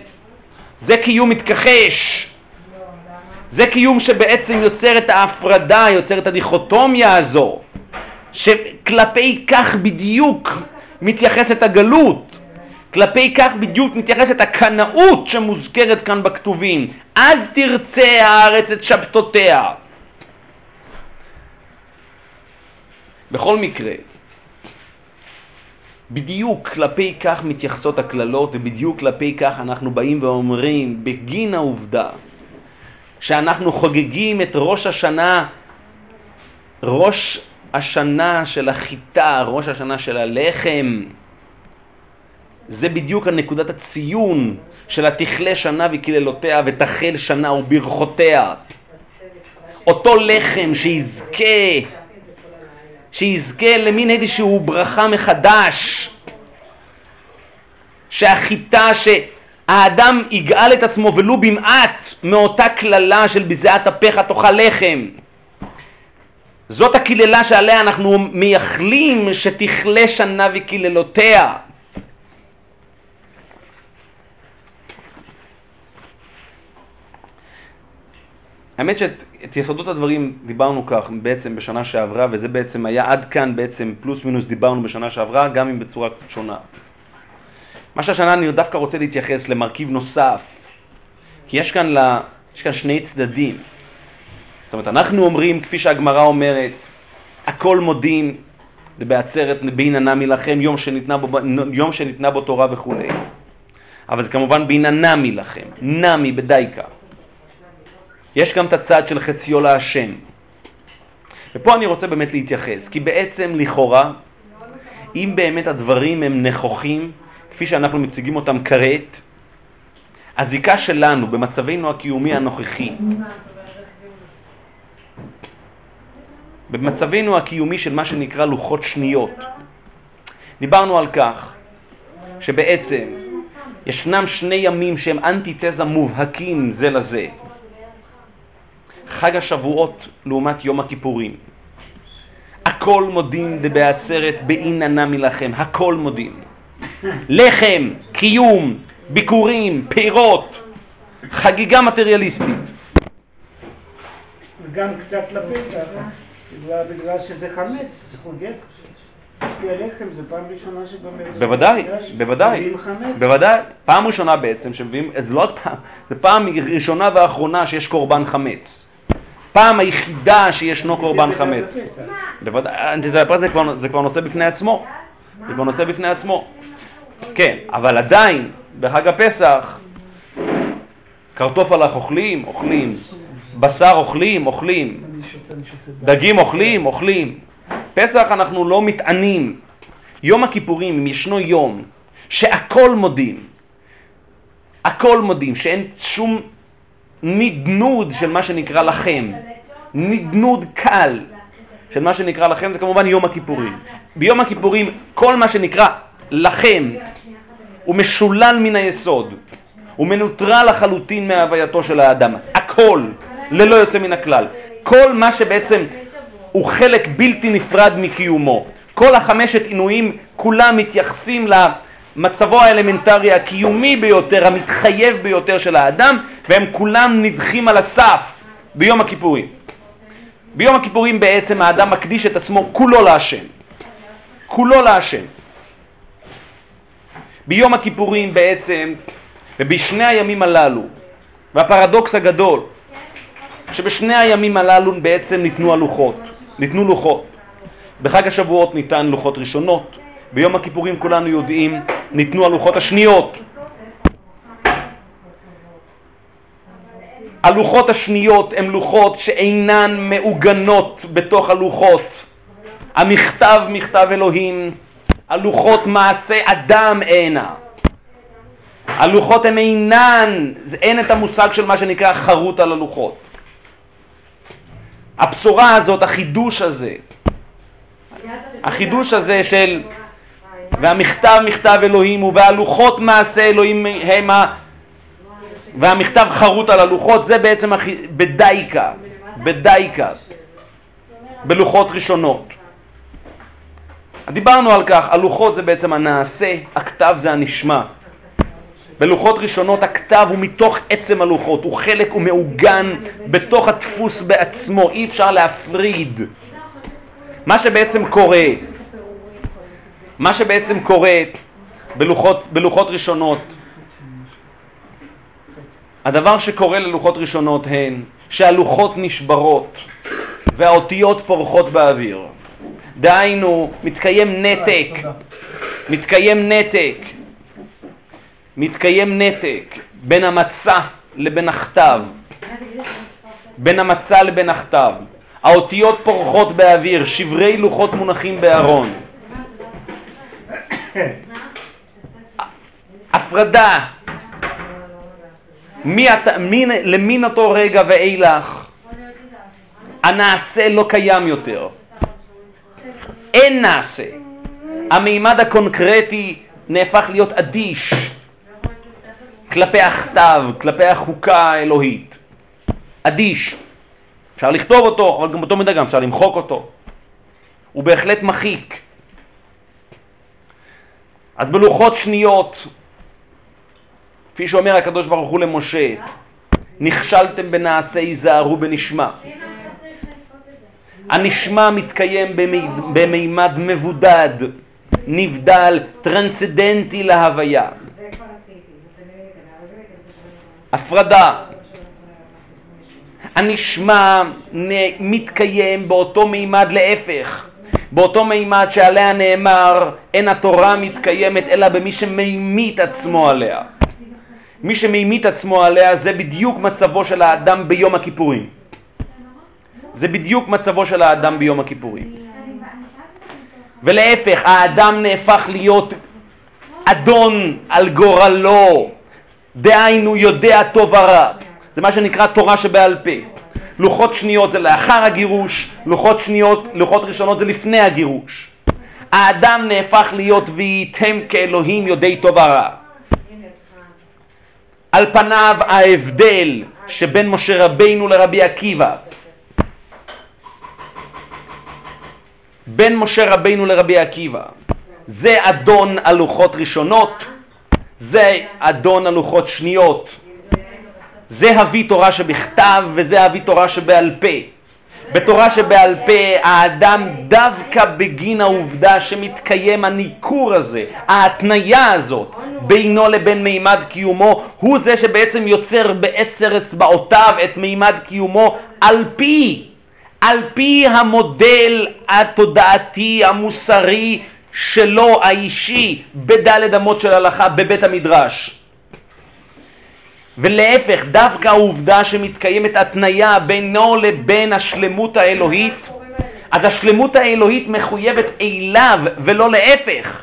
זה קיום מתכחש, זה קיום שבעצם יוצר את ההפרדה, יוצר את הדיכוטומיה הזו, שכלפי כך בדיוק מתייחסת הגלות, כלפי כך בדיוק מתייחסת הקנאות שמוזכרת כאן בכתובים. אז תרצה הארץ את שבתותיה. בכל מקרה, בדיוק כלפי כך מתייחסות הקללות ובדיוק כלפי כך אנחנו באים ואומרים בגין העובדה שאנחנו חוגגים את ראש השנה ראש השנה של החיטה, ראש השנה של הלחם, זה בדיוק הנקודת הציון של התכלה שנה וקללותיה ותחל שנה וברכותיה. אותו לחם שיזכה, שיזכה למין איזשהו ברכה מחדש, שהחיטה, שהאדם יגאל את עצמו ולו במעט מאותה קללה של בזיעת אפיך תאכל לחם. זאת הקללה שעליה אנחנו מייחלים שתכלה שנה וקללותיה. האמת שאת יסודות הדברים דיברנו כך בעצם בשנה שעברה, וזה בעצם היה עד כאן בעצם פלוס מינוס דיברנו בשנה שעברה, גם אם בצורה קצת שונה. מה שהשנה אני דווקא רוצה להתייחס למרכיב נוסף, כי יש כאן, לה, יש כאן שני צדדים. זאת אומרת, אנחנו אומרים, כפי שהגמרא אומרת, הכל מודים, בעצרת בעיננה מלכם, יום שניתנה בו, יום שניתנה בו תורה וכולי. אבל זה כמובן בעיננה מלכם, נמי בדייקה. יש גם את הצד של חציו להשם. ופה אני רוצה באמת להתייחס, כי בעצם לכאורה, אם באמת הדברים הם נכוחים, כפי שאנחנו מציגים אותם כרת, הזיקה שלנו במצבנו הקיומי הנוכחי, במצבנו הקיומי של מה שנקרא לוחות שניות, דיברנו על כך שבעצם ישנם שני ימים שהם אנטיתזה מובהקים זה לזה. חג השבועות לעומת יום הכיפורים. הכל מודים דבעצרת בעיננה מלכם, הכל מודים. לחם, קיום, ביקורים, פירות, חגיגה מטריאליסטית. וגם קצת לפסח, בגלל שזה חמץ, זה חוגג. בוודאי, בוודאי, בוודאי. פעם ראשונה בעצם שמביאים, זה לא רק פעם, זה פעם ראשונה ואחרונה שיש קורבן חמץ. הפעם היחידה שישנו קורבן חמץ. בוודאי, זה כבר נושא בפני עצמו. זה כבר נושא בפני עצמו. כן, אבל עדיין, בחג הפסח, קרטופלח אוכלים, אוכלים, בשר אוכלים, אוכלים, דגים אוכלים, אוכלים. פסח אנחנו לא מתענים. יום הכיפורים, אם ישנו יום שהכל מודים, הכל מודים, שאין שום נדנוד של מה שנקרא לכם, נדנוד קל של מה שנקרא לכם, זה כמובן יום הכיפורים. ביום הכיפורים כל מה שנקרא לכם הוא משולל מן היסוד, הוא מנוטרל לחלוטין מהווייתו של האדם, הכל, ללא יוצא מן הכלל. כל מה שבעצם הוא חלק בלתי נפרד מקיומו. כל החמשת עינויים כולם מתייחסים מצבו האלמנטרי הקיומי ביותר, המתחייב ביותר של האדם, והם כולם נדחים על הסף ביום הכיפורים. ביום הכיפורים בעצם האדם מקדיש את עצמו כולו להשם. כולו להשם. ביום הכיפורים בעצם, ובשני הימים הללו, והפרדוקס הגדול, שבשני הימים הללו בעצם ניתנו הלוחות, ניתנו לוחות. בחג השבועות ניתן לוחות ראשונות, ביום הכיפורים כולנו יודעים, ניתנו הלוחות השניות. הלוחות השניות הן לוחות שאינן מעוגנות בתוך הלוחות. המכתב מכתב אלוהים, הלוחות מעשה אדם אינה. הלוחות הן אינן, אין את המושג של מה שנקרא חרוט על הלוחות. הבשורה הזאת, החידוש הזה, החידוש הזה של והמכתב מכתב אלוהים הוא והלוחות מעשה אלוהים הם ה... והמכתב חרוט על הלוחות זה בעצם הכ... בדייקה, בדייקה, בלוחות ראשונות. דיברנו על כך, הלוחות זה בעצם הנעשה, הכתב זה הנשמע. בלוחות ראשונות הכתב הוא מתוך עצם הלוחות, הוא חלק, הוא מעוגן בתוך הדפוס בעצמו, אי אפשר להפריד. מה שבעצם קורה מה שבעצם קורה בלוחות, בלוחות ראשונות, הדבר שקורה ללוחות ראשונות הן שהלוחות נשברות והאותיות פורחות באוויר. דהיינו, מתקיים נתק, מתקיים נתק, מתקיים נתק בין המצע לבין הכתב, בין המצע לבין הכתב. האותיות פורחות באוויר, שברי לוחות מונחים בארון. הפרדה. מי, מי, למין אותו רגע ואילך הנעשה לא קיים יותר. אין נעשה. המימד הקונקרטי נהפך להיות אדיש כלפי הכתב, כלפי החוקה האלוהית. אדיש. אפשר לכתוב אותו, אבל גם באותו מידה גם אפשר למחוק אותו. הוא בהחלט מחיק. אז בלוחות שניות, כפי שאומר הקדוש ברוך הוא למשה, נכשלתם בנעשה היזהרו בנשמע. הנשמע מתקיים במימד מבודד, נבדל, טרנסדנטי להוויה. הפרדה. הנשמע מתקיים באותו מימד להפך, באותו מימד שעליה נאמר אין התורה מתקיימת אלא במי שממית עצמו עליה. מי שממית עצמו עליה זה בדיוק מצבו של האדם ביום הכיפורים. זה בדיוק מצבו של האדם ביום הכיפורים. ולהפך, האדם נהפך להיות אדון על גורלו, דהיינו יודע טוב ורע. זה מה שנקרא תורה שבעל פה. לוחות שניות זה לאחר הגירוש, לוחות שניות, לוחות ראשונות זה לפני הגירוש. האדם נהפך להיות וייתם כאלוהים יודעי טוב ורע. על פניו ההבדל שבין משה רבינו לרבי עקיבא בין משה רבינו לרבי עקיבא זה אדון הלוחות ראשונות זה אדון הלוחות שניות. זה אבי תורה שבכתב וזה אבי תורה שבעל פה. בתורה שבעל פה האדם דווקא בגין העובדה שמתקיים הניכור הזה, ההתניה הזאת בינו לבין מימד קיומו, הוא זה שבעצם יוצר בעצר אצבעותיו את מימד קיומו על פי, על פי המודל התודעתי המוסרי שלו האישי בדלת אמות של הלכה בבית המדרש. ולהפך, דווקא העובדה שמתקיימת התניה בינו לבין השלמות האלוהית, אז השלמות האלוהית מחויבת אליו ולא להפך.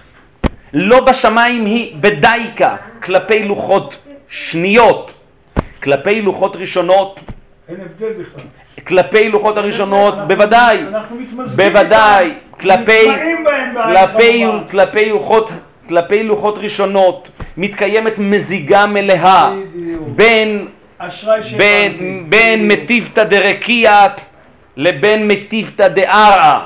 לא בשמיים היא בדייקה כלפי לוחות שניות, כלפי לוחות ראשונות. אין הבדל בכלל. כלפי לוחות הראשונות, בוודאי, בוודאי, כלפי, כלפי, כלפי לוחות כלפי לוחות ראשונות מתקיימת מזיגה מלאה בין, בין, בין מטיבתא דרקיע לבין מטיבתא דערא.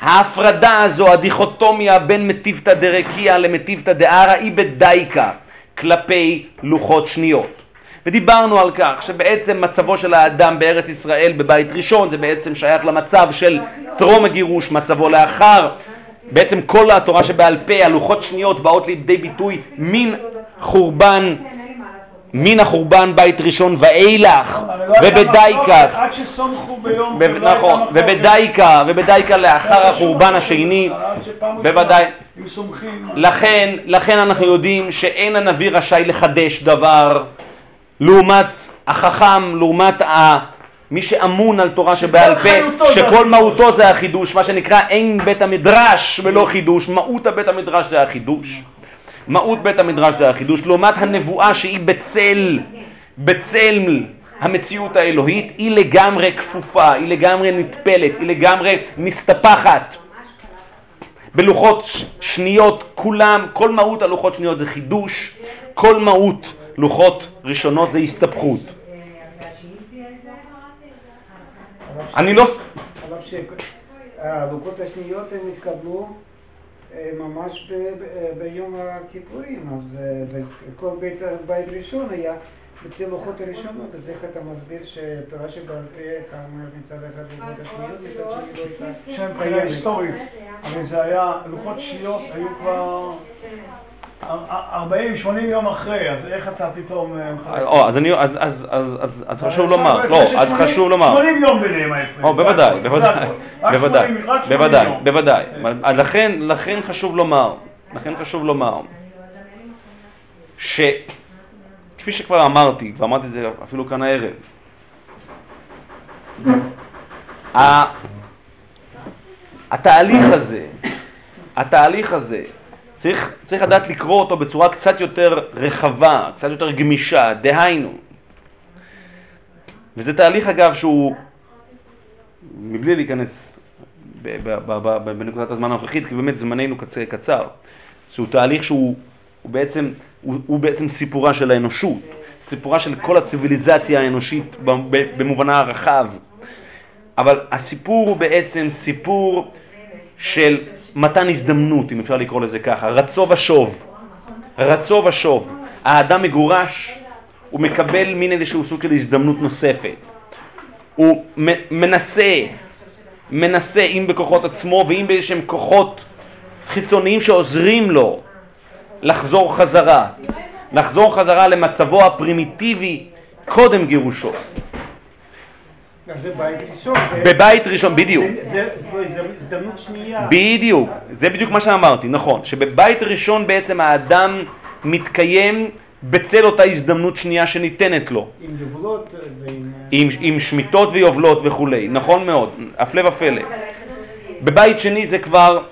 ההפרדה הזו, הדיכוטומיה בין מטיבתא דרקיע למטיבתא דערא היא בדייקה כלפי לוחות שניות. ודיברנו על כך שבעצם מצבו של האדם בארץ ישראל בבית ראשון זה בעצם שייך למצב של טרום הגירוש, מצבו לאחר. בעצם כל התורה שבעל פה, הלוחות שניות באות לידי ביטוי מן חורבן מן החורבן בית ראשון ואילך ובדייקה נכון ובדייקה ובדייקה לאחר החורבן השני בוודאי. לכן לכן אנחנו יודעים שאין הנביא רשאי לחדש דבר לעומת החכם לעומת מי שאמון על תורה שבעל פה, שכל מהותו זה החידוש, מה שנקרא אין בית המדרש ולא חידוש, מהות הבית המדרש זה החידוש. מהות בית המדרש זה החידוש, לעומת הנבואה שהיא בצל, בצל המציאות האלוהית, היא לגמרי כפופה, היא לגמרי נטפלת, היא לגמרי מסתפחת. בלוחות שניות כולם, כל מהות הלוחות שניות זה חידוש, כל מהות לוחות ראשונות זה הסתבכות. אני לא... אבל שהלוקות השניות הם התקבלו אה, ממש ביום הכיפורים, אז אה, כל בית, בית ראשון היה אצל לוחות הראשונות, אז איך אתה מסביר שתורה שבעל פה הייתה אומרת מצד אחד לוחות השניות, מצד שני לא הייתה... שם מבחינה היסטורית, אבל זה היה, לוחות שניות היו כבר... 40, 80 יום אחרי, אז איך אתה פתאום... או, אז אני, אז, אז, אז, אז חשוב לומר, לא, אז חשוב לומר. 80 יום ביניהם ההפרש. או, בוודאי, בוודאי, בוודאי, בוודאי, בוודאי. אז לכן, לכן חשוב לומר, לכן חשוב לומר, שכפי שכבר אמרתי, כבר אמרתי את זה אפילו כאן הערב, התהליך הזה, התהליך הזה, צריך, צריך לדעת לקרוא אותו בצורה קצת יותר רחבה, קצת יותר גמישה, דהיינו. וזה תהליך אגב שהוא, מבלי להיכנס בנקודת הזמן הנוכחית, כי באמת זמננו קצר, שהוא תהליך שהוא הוא בעצם, הוא, הוא בעצם סיפורה של האנושות, סיפורה של כל הציוויליזציה האנושית במובנה הרחב. אבל הסיפור הוא בעצם סיפור של מתן הזדמנות, אם אפשר לקרוא לזה ככה, רצו ושוב, רצו ושוב. האדם מגורש, הוא מקבל מין איזשהו סוג של הזדמנות נוספת. הוא מנסה, מנסה אם בכוחות עצמו ואם באיזשהם כוחות חיצוניים שעוזרים לו לחזור חזרה, לחזור חזרה למצבו הפרימיטיבי קודם גירושו. זה בית ראשון. בבית ראשון, בדיוק. זה הזדמנות שנייה. בדיוק, זה בדיוק מה שאמרתי, נכון. שבבית ראשון בעצם האדם מתקיים בצל אותה הזדמנות שנייה שניתנת לו. עם יובלות ועם... עם, עם שמיטות ויובלות וכולי, נכון מאוד, הפלא ופלא. בבית שני זה כבר,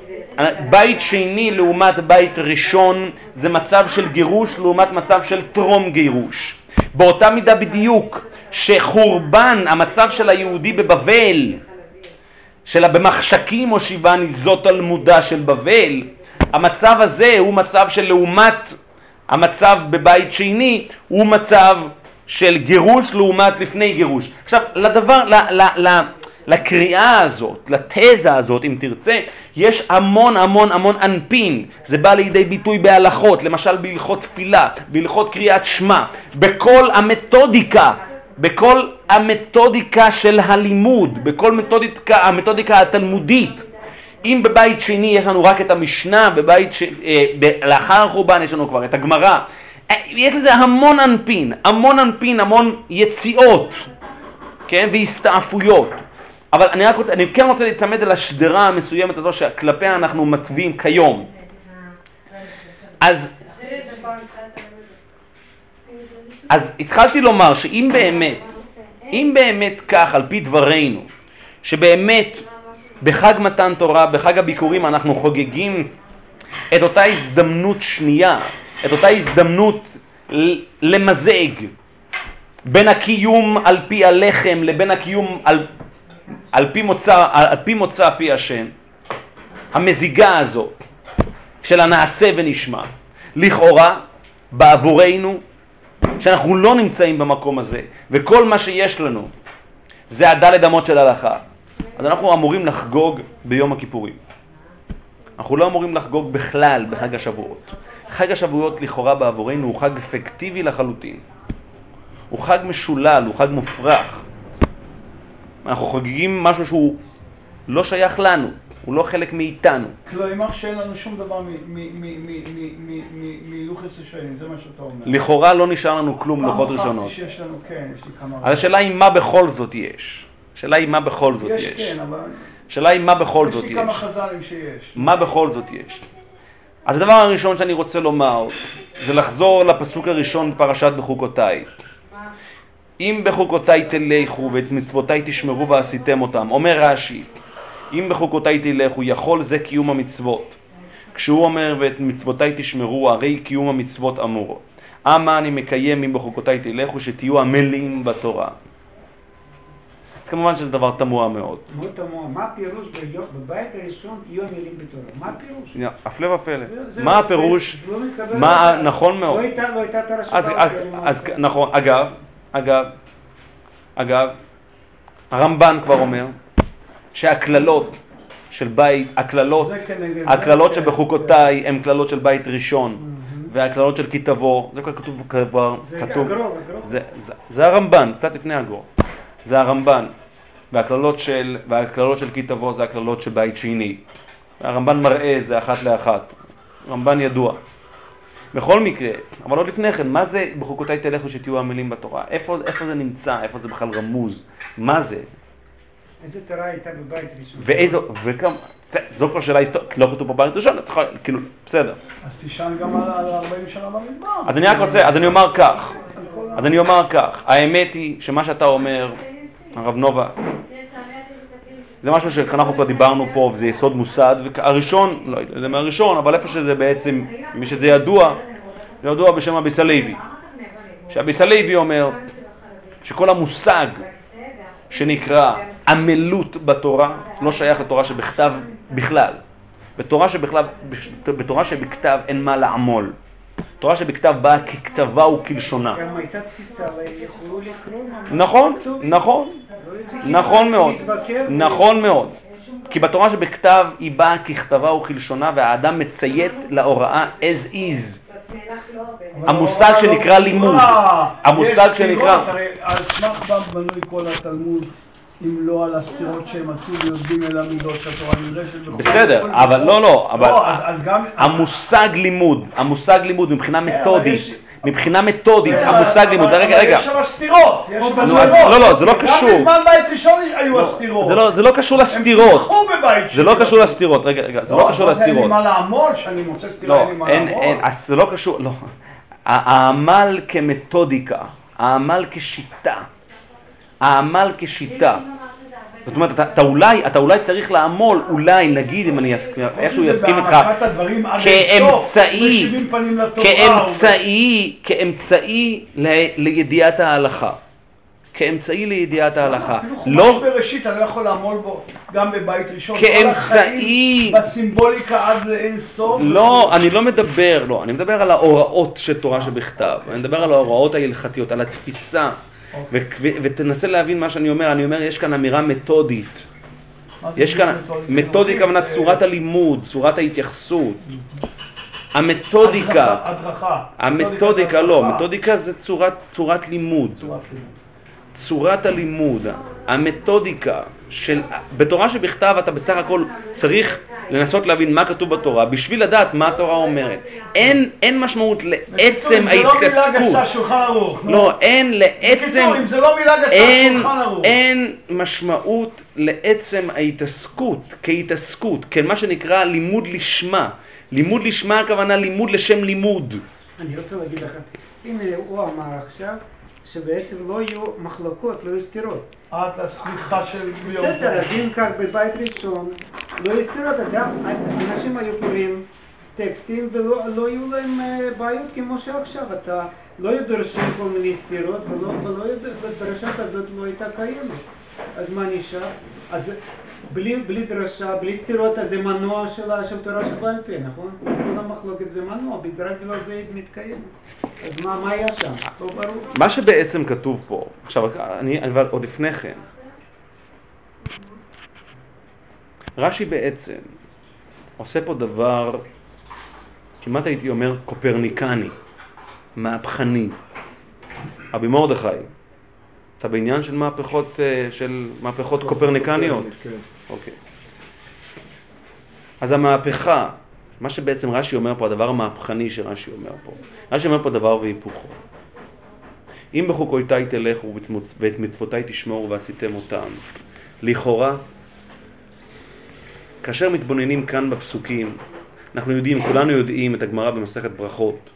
בית שני לעומת בית ראשון זה מצב של גירוש לעומת מצב של טרום גירוש. באותה מידה בדיוק שחורבן המצב של היהודי בבבל, של במחשכים הושיבני זאת תלמודה של בבל, המצב הזה הוא מצב של לעומת המצב בבית שני הוא מצב של גירוש לעומת לפני גירוש. עכשיו לדבר, ל, ל, ל, לקריאה הזאת, לתזה הזאת אם תרצה, יש המון המון המון אנפין, זה בא לידי ביטוי בהלכות, למשל בהלכות תפילה, בהלכות קריאת שמע, בכל המתודיקה, בכל המתודיקה של הלימוד, בכל מתודיקה, המתודיקה התלמודית. אם בבית שני יש לנו רק את המשנה, בבית ש... אה, ב... לאחר החורבן יש לנו כבר את הגמרא, אה, יש לזה המון אנפין, המון אנפין, המון יציאות, כן, והסתעפויות. אבל אני, רק רוצה, אני כן רוצה להצמד על השדרה המסוימת הזו שכלפיה אנחנו מתווים כיום. אז, אז התחלתי לומר שאם באמת, אם באמת כך על פי דברינו, שבאמת בחג מתן תורה, בחג הביקורים אנחנו חוגגים את אותה הזדמנות שנייה, את אותה הזדמנות למזג בין הקיום על פי הלחם לבין הקיום על על פי מוצא, על פי מוצא פי השם, המזיגה הזאת של הנעשה ונשמע, לכאורה בעבורנו, שאנחנו לא נמצאים במקום הזה, וכל מה שיש לנו זה הדלת אמות של הלכה, אז אנחנו אמורים לחגוג ביום הכיפורים. אנחנו לא אמורים לחגוג בכלל בחג השבועות. חג השבועות לכאורה בעבורנו הוא חג אפקטיבי לחלוטין. הוא חג משולל, הוא חג מופרך. אנחנו חוגגים משהו שהוא לא שייך לנו, הוא לא חלק מאיתנו. כלומר שאין לנו שום דבר מלוחס השנים, זה מה שאתה אומר. לכאורה לא נשאר לנו כלום לוחות ראשונות. שיש לנו, כן, יש לי כמה... אז השאלה היא מה בכל זאת יש. השאלה היא מה בכל זאת יש. יש, כן, אבל... השאלה היא מה בכל זאת יש. יש לי כמה חז"לים שיש. מה בכל זאת יש. אז הדבר הראשון שאני רוצה לומר זה לחזור לפסוק הראשון בפרשת בחוקותיי. אם בחוקותיי תלכו ואת מצוותיי תשמרו ועשיתם אותם. אומר רש"י, אם בחוקותיי תלכו, יכול זה קיום המצוות. כשהוא אומר ואת מצוותיי תשמרו, הרי קיום המצוות אמור. אמה אני מקיים אם בחוקותיי תלכו, שתהיו עמלים בתורה. אז כמובן שזה דבר תמוה מאוד. מאוד תמוה. מה הפירוש בבית הראשון תהיו עמלים בתורה? מה הפירוש? הפלא ופלא. מה הפירוש? מה, נכון מאוד. לא הייתה לא תורה שבאה. נכון, אגב, אגב, אגב, הרמב"ן כבר אומר שהקללות של בית, הקללות, הקללות שבחוקותיי הן קללות של בית ראשון, והקללות של כי תבוא, זה כבר כתוב כבר, כתוב, זה הרמב"ן, קצת לפני הגור, זה הרמב"ן, והקללות של, והקללות של כי תבוא זה הקללות של בית שני, הרמב"ן מראה זה אחת לאחת, רמב"ן ידוע. בכל מקרה, אבל עוד לפני כן, מה זה בחוקותיי תלכו שתהיו עמלים בתורה? איפה, איפה זה נמצא? איפה זה בכלל רמוז? מה זה? איזה תורה הייתה בבית ראשון? ואיזו, וכמה, זו כבר שאלה היסטורית, לא כתוב בבית ראשון, אז כאילו, בסדר. אז תשאל גם על 40 שנה במדבר. אז אני רק רוצה, אז אני אומר כך, אז אני אומר כך, האמת היא שמה שאתה אומר, הרב נובה, זה משהו שאנחנו כבר דיברנו פה, וזה יסוד מוסד, והראשון, לא יודע מה הראשון, אבל איפה שזה בעצם, מי שזה ידוע, זה ידוע בשם אביס הלוי. שאביס הלוי אומר שכל המושג שנקרא עמלות בתורה לא שייך לתורה שבכתב בכלל. בתורה, שבכתב, בתורה שבכתב אין מה לעמול. תורה שבכתב באה ככתבה וכלשונה. גם הייתה תפיסה, יכלו לקרוא נכון, נכון, נכון מאוד, נכון מאוד. כי בתורה שבכתב היא באה ככתבה וכלשונה והאדם מציית להוראה as is. המושג שנקרא לימוד, המושג שנקרא... הרי על סמך בנוי כל התלמוד אם לא על הסתירות שהם מצאו ויודעים אל המידות שהתורה נדרשת בכל... בסדר, אבל לא, לא, אבל לא, גם... המושג לימוד, המושג לימוד מבחינה אבל מתודית, מבחינה מתודית, כן, המושג לימוד, רגע, רגע, יש שם סתירות, יש שם סתירות. לא, לא, זה לא גם קשור. בזמן בית ראשון היו הסתירות. זה לא- זה לא קשור הם לסתירות, פיתחו בבית זה לא שני. קשור לסתירות, רגע, רגע, זה לא קשור אז אין לי לסתירות. מה לעמול, שאני מוצא סתירה לא, אין לי מה לעמול. אין, אז זה לא קשור, לא. העמל כמתודיקה, העמל כשיטה, העמל כשיטה. זאת אומרת, אתה, אתה, אולי, אתה אולי צריך לעמול, אולי, נגיד, אם אני אסכים, איכשהו זה אסכים איתך, כאמצעי, כאמצעי, כאמצעי ל- לידיעת ההלכה. כאמצעי לידיעת ההלכה. אפילו לא, חומש בראשית, אני לא יכול לעמול בו גם בבית ראשון. כאמצעי- בסימבוליקה עד לאין סוף. לא, אני לא מדבר, לא, אני מדבר על ההוראות של תורה שבכתב, אני מדבר על ההוראות ההלכתיות, על התפיסה, ותנסה להבין מה שאני אומר, אני אומר, יש כאן אמירה מתודית, יש כאן? מתודיקה הכוונה צורת הלימוד, צורת ההתייחסות, המתודיקה, הדרכה. המתודיקה לא. מתודיקה זה צורת לימוד. צורת הלימוד, המתודיקה של, בתורה שבכתב אתה בסך הכל צריך לנסות להבין מה כתוב בתורה בשביל לדעת מה התורה אומרת. אין, אין משמעות לעצם זה לא מילה ההתכסות. גסה שולחן ערוך. נו. לא, אין לעצם, בקיצור, אם זה לא מילה גסה אין, שולחן ערוך. אין משמעות לעצם ההתעסקות, כהתעסקות, כמה שנקרא לימוד לשמה. לימוד לשמה הכוונה לימוד לשם לימוד. אני רוצה להגיד לך, הנה הוא אמר עכשיו שבעצם לא יהיו מחלוקות, לא יהיו סתירות. את הסמיכה של ביום בסדר, אז אם כך בבית ראשון, לא יהיו סתירות, אדם, אנשים היו קוראים טקסטים ולא לא יהיו להם אה, בעיות כמו שעכשיו, אתה לא היו דורשים כל מיני סתירות ולא, ולא היו- והדרשה כזאת לא הייתה קיימת. אז מה נשאר? אז בלי, בלי דרשה, בלי סתירות, אז זה מנוע של, ה- של תורה שבעל פה, נכון? כל המחלוקת זה מנוע, בגלל בגלל זה היא מתקיימת. אז מה, מה היה שם? לא ברור. מה שבעצם כתוב פה, עכשיו, אני, אבל עוד לפני כן, רש"י בעצם עושה פה דבר, כמעט הייתי אומר קופרניקני, מהפכני. רבי מרדכי, אתה בעניין של מהפכות, אה, של מהפכות קופרניקניות? כן. אוקיי. אז המהפכה, מה שבעצם רש"י אומר פה, הדבר המהפכני שרש"י אומר פה, רש"י אומר פה דבר והיפוכו. אם בחוקותיי תלכו ואת מצוותיי תשמעו ועשיתם אותם, לכאורה, כאשר מתבוננים כאן בפסוקים, אנחנו יודעים, כולנו יודעים את הגמרא במסכת ברכות,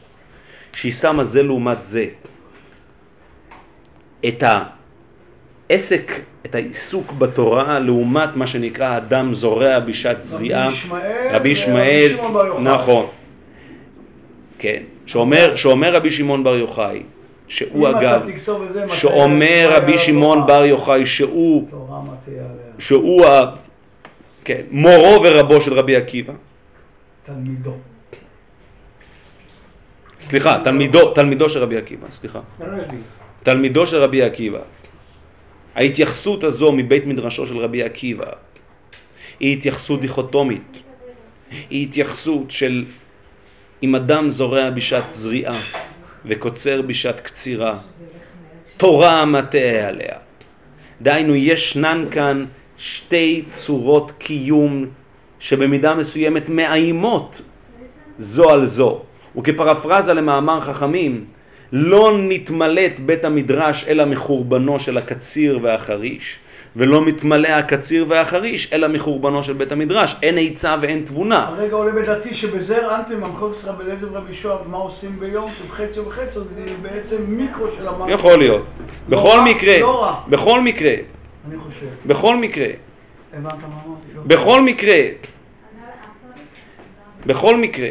שהיא שמה זה לעומת זה את העסק, את העיסוק בתורה לעומת מה שנקרא אדם זורע בשעת זריעה. רבי ישמעאל. נכון. כן, שאומר, שאומר רבי שמעון בר יוחאי, שהוא אגב, שאומר רבי? שמעון בר יוחאי שהוא. שהוא ה... כן, מורו ורבו של רבי עקיבא. תלמידו. סליחה, תלמידו, תלמידו של רבי עקיבא, סליחה. תלמידו של רבי עקיבא. ההתייחסות הזו מבית מדרשו של רבי עקיבא היא התייחסות דיכוטומית. היא התייחסות של אם אדם זורע בשעת זריעה וקוצר בשעת קצירה, תורה מטעה עליה. דהיינו, ישנן כאן שתי צורות קיום שבמידה מסוימת מאיימות זו על זו. וכפרפרזה למאמר חכמים, לא נתמלט בית המדרש אלא מחורבנו של הקציר והחריש, ולא מתמלא הקציר והחריש אלא מחורבנו של בית המדרש. אין עצה ואין תבונה. הרגע עולה בדעתי שבזר אנפי ממחוז רבי אליעזר ורבי יהושע, מה עושים ביום? שבחצי ובחצי, זה בעצם מיקרו של המאמר. יכול להיות. בכל מקרה. בכל מקרה. בכל מקרה. בכל מקרה, בכל מקרה,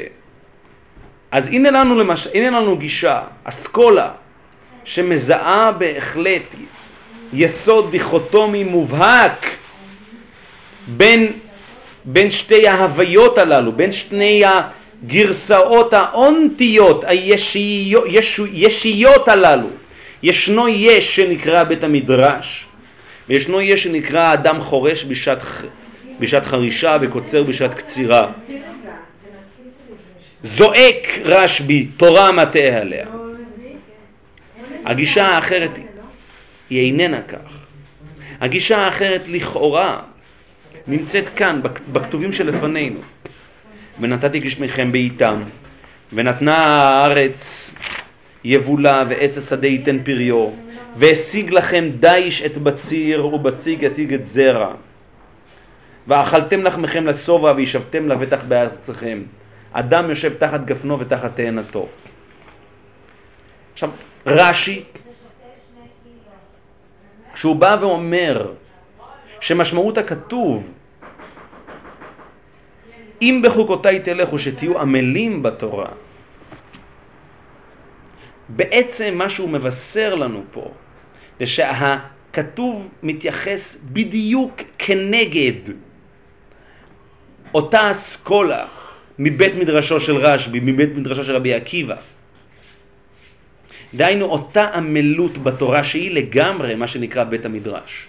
אז הנה לנו, למש... הנה לנו גישה, אסכולה, שמזהה בהחלט יסוד דיכוטומי מובהק בין, בין שתי ההוויות הללו, בין שני הגרסאות האונטיות, הישיות הישיות הללו. ישנו יש שנקרא בית המדרש, וישנו יש שנקרא אדם חורש בשעת, בשעת חרישה וקוצר בשעת קצירה. זועק רשב"י, תורה מטה עליה. הגישה האחרת היא איננה כך. הגישה האחרת לכאורה נמצאת כאן, בכתובים שלפנינו. ונתתי גשמיכם בעיתם, ונתנה הארץ יבולה ועץ השדה ייתן פריו, והשיג לכם דיש את בציר, ובציג ישיג את זרע. ואכלתם לחמכם לשובע וישבתם לבטח בארצכם. אדם יושב תחת גפנו ותחת תאנתו. עכשיו, רש"י, כשהוא בא ואומר שמשמעות הכתוב אם בחוקותיי תלכו שתהיו עמלים בתורה, בעצם מה שהוא מבשר לנו פה זה שהכתוב מתייחס בדיוק כנגד אותה אסכולה מבית מדרשו של רשב"י, מבית מדרשו של רבי עקיבא. דהיינו אותה עמלות בתורה שהיא לגמרי מה שנקרא בית המדרש.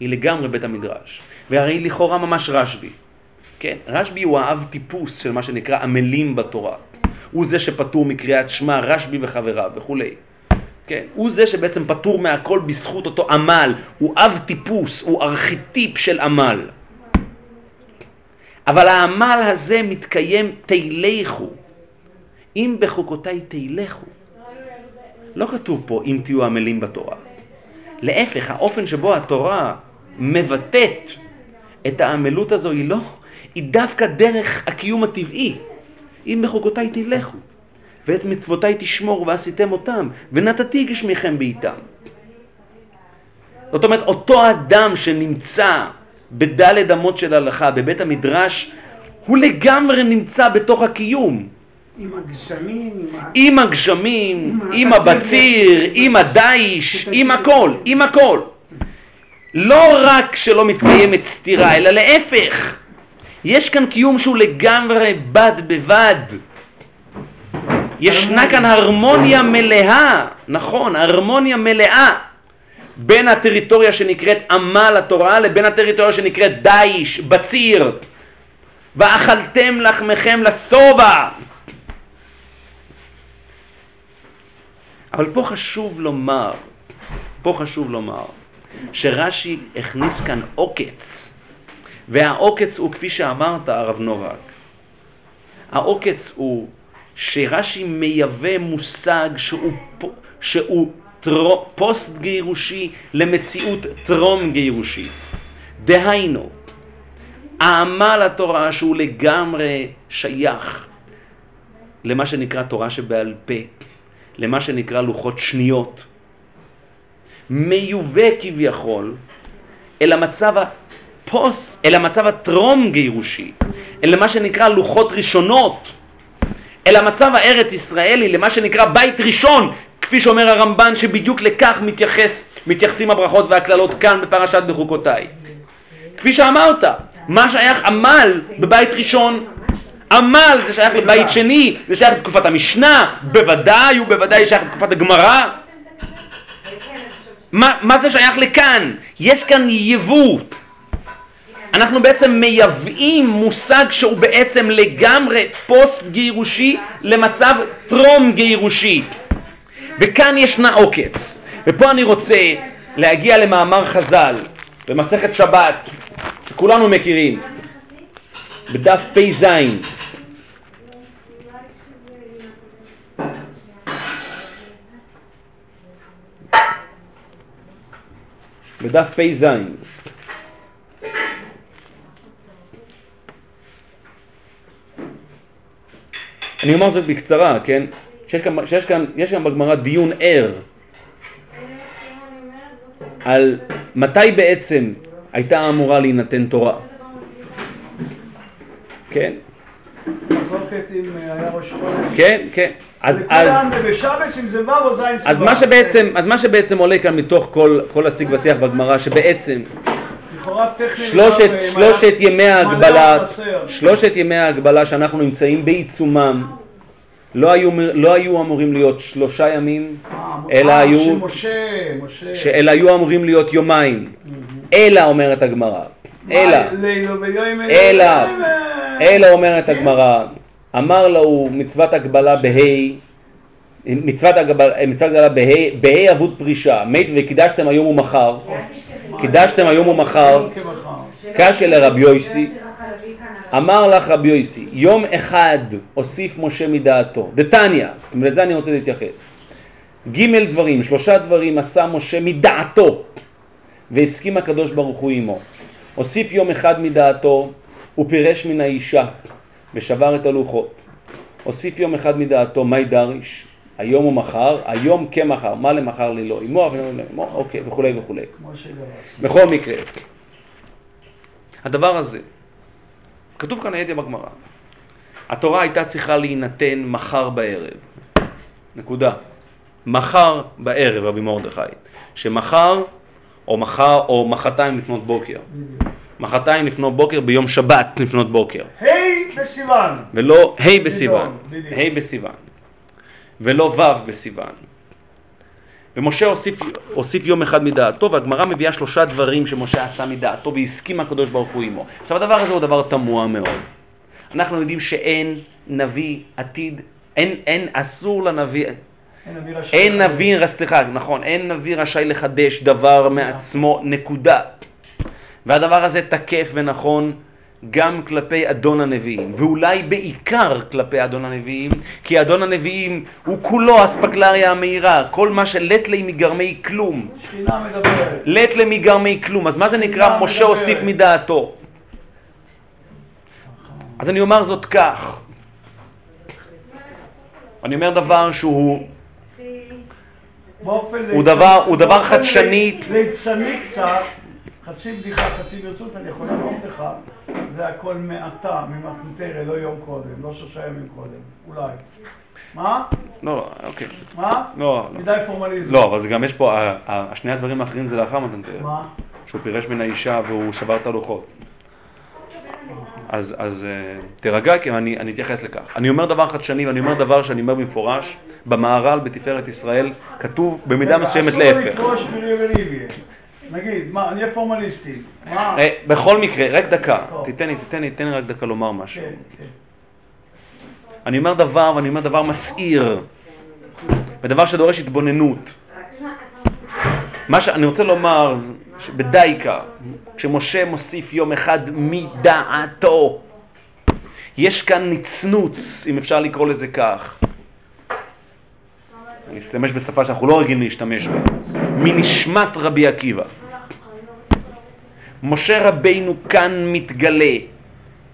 היא לגמרי בית המדרש. והרי לכאורה ממש רשב"י. כן, רשב"י הוא האב טיפוס של מה שנקרא עמלים בתורה. הוא זה שפטור מקריאת שמע, רשב"י וחבריו וכולי. כן, הוא זה שבעצם פטור מהכל בזכות אותו עמל, הוא אב טיפוס, הוא ארכיטיפ של עמל. אבל העמל הזה מתקיים תלכו, אם בחוקותיי תלכו. לא כתוב פה אם תהיו עמלים בתורה. להפך, האופן שבו התורה מבטאת את העמלות הזו היא לא, היא דווקא דרך הקיום הטבעי. אם בחוקותיי תלכו, ואת מצוותיי תשמור ועשיתם אותם, ונתתי גשמיכם בעיתם. זאת אומרת, אותו אדם שנמצא בדלת אמות של הלכה, בבית המדרש, הוא לגמרי נמצא בתוך הקיום. עם הגשמים, עם הגשמים, עם הבציר, עם הדיש, עם הכל, עם הכל. לא רק שלא מתקיימת סתירה, אלא להפך. יש כאן קיום שהוא לגמרי בד בבד. ישנה כאן הרמוניה מלאה, נכון, הרמוניה מלאה בין הטריטוריה שנקראת עמל התורה לבין הטריטוריה שנקראת דיש, בציר. ואכלתם לחמכם לשובע. אבל פה חשוב לומר, פה חשוב לומר, שרש"י הכניס כאן עוקץ, והעוקץ הוא כפי שאמרת הרב נובק, העוקץ הוא שרש"י מייבא מושג שהוא, שהוא פוסט גירושי למציאות טרום גירושי. דהיינו, העמל התורה שהוא לגמרי שייך למה שנקרא תורה שבעל פה, למה שנקרא לוחות שניות, מיובא כביכול אל המצב הפוסט, אל המצב הטרום גירושי, אל מה שנקרא לוחות ראשונות, אל המצב הארץ ישראלי, למה שנקרא בית ראשון, כפי שאומר הרמב"ן שבדיוק לכך מתייחס, מתייחסים הברכות והקללות כאן בפרשת בחוקותיי. כפי שאמרת, מה שייך עמל בבית ראשון? עמל זה שייך לבית שני, זה שייך לתקופת המשנה, בוודאי ובוודאי שייך לתקופת הגמרא. מה, מה זה שייך לכאן? יש כאן יבוא. אנחנו בעצם מייבאים מושג שהוא בעצם לגמרי פוסט גירושי למצב טרום גירושי. וכאן ישנה עוקץ. ופה אני רוצה להגיע למאמר חז"ל במסכת שבת, שכולנו מכירים, בדף פ"ז. בדף פ"ז. אני אומר זאת בקצרה, כן? שיש כאן, שיש כאן, יש כאן בגמרא דיון ער על מתי בעצם הייתה אמורה להינתן תורה. כן. כן, כן. אז, אז. אז, מה שבעצם, אז מה שבעצם עולה כאן מתוך כל, כל השיג ושיח בגמרא, שבעצם. שלושת, אה, שלושת ימי ההגבלה. שלושת ימי ההגבלה שאנחנו נמצאים בעיצומם, לא היו, לא היו אמורים להיות שלושה ימים, אה, אלא אה, היו, של משה, משה. ש- אלא היו אמורים להיות יומיים. אלא אומרת הגמרא, אלא, אלא, אלא אומרת הגמרא, אמר לו מצוות הגבלה בה' מצוות הגבלה, מצוות הגבלה בה' בה' אבוד פרישה, מת וקידשתם היום ומחר, קידשתם היום ומחר, קשיא לרבי יויסי, אמר לך רבי יויסי, יום אחד הוסיף משה מדעתו, דתניא, ולזה אני רוצה להתייחס. ג' דברים, שלושה דברים עשה משה מדעתו, והסכים הקדוש ברוך הוא עמו. הוסיף יום אחד מדעתו, ופירש מן האישה, ושבר את הלוחות. הוסיף יום אחד מדעתו, מי דריש, היום או מחר, היום כמחר, מה למחר ללא, עמו, אבל לא אוקיי, וכולי וכולי. בכל מקרה, הדבר הזה, כתוב כאן הידיעה בגמרא, התורה הייתה צריכה להינתן מחר בערב, נקודה. מחר בערב, רבי מרדכי, שמחר או מחר או מחרתיים לפנות בוקר. מחרתיים לפנות בוקר ביום שבת לפנות בוקר, ה' בסיוון. ולא ה' בסיוון, בדיוק. ה' בסיוון, ולא ו' בסיוון. ומשה הוסיף, הוסיף יום אחד מדעתו, והגמרא מביאה שלושה דברים שמשה עשה מדעתו והסכים הקדוש ברוך הוא עמו. עכשיו הדבר הזה הוא דבר תמוה מאוד. אנחנו יודעים שאין נביא עתיד, אין, אין, אסור לנביא, אין נביא רשאי. אין נביא, סליחה, נכון, אין נביא רשאי לחדש דבר מעצמו, נקודה. והדבר הזה תקף ונכון גם כלפי אדון הנביאים, ואולי בעיקר כלפי אדון הנביאים, כי אדון הנביאים הוא כולו אספקלריה המהירה, כל מה שלט לי מגרמי כלום. שכינה מדברת. לט לי מגרמי כלום, אז מה זה נקרא משה. הוסיף מדעתו? אז אני אומר זאת כך, אני אומר דבר שהוא הוא דבר- הוא דבר חדשני. ליצני קצת, חצי בדיחה, חצי ברצות, אני יכול להראות לך, זה הכל מעתה, ממתנתרא, לא יום קודם, לא שלושה ימים קודם, אולי. מה? לא, לא, אוקיי. מה? לא, לא. מדי פורמליזם. לא, אבל זה גם יש פה, ה- ה- שני הדברים האחרים זה לאחר מתן תרא. מה? שהוא פירש מן האישה והוא שבר את הלוחות. אז, אז אה, תירגע, כי אני, אני אתייחס לכך. אני אומר דבר חדשני ואני אומר דבר שאני אומר במפורש, במהר"ל בתפארת ישראל כתוב במידה מסוימת להפך. נגיד, מה, אני אהיה פורמליסטי. אה, בכל מקרה, רק דקה. תיתן לי, תיתן לי, תן לי רק דקה לומר משהו. כן, כן. אני אומר דבר ואני אומר דבר מסעיר, ודבר שדורש התבוננות. מה שאני רוצה לומר, שבדייקה, כשמשה מוסיף יום אחד מדעתו, יש כאן נצנוץ, אם אפשר לקרוא לזה כך. אני אשתמש בשפה שאנחנו לא רגילים להשתמש בה. מנשמת רבי עקיבא. משה רבינו כאן מתגלה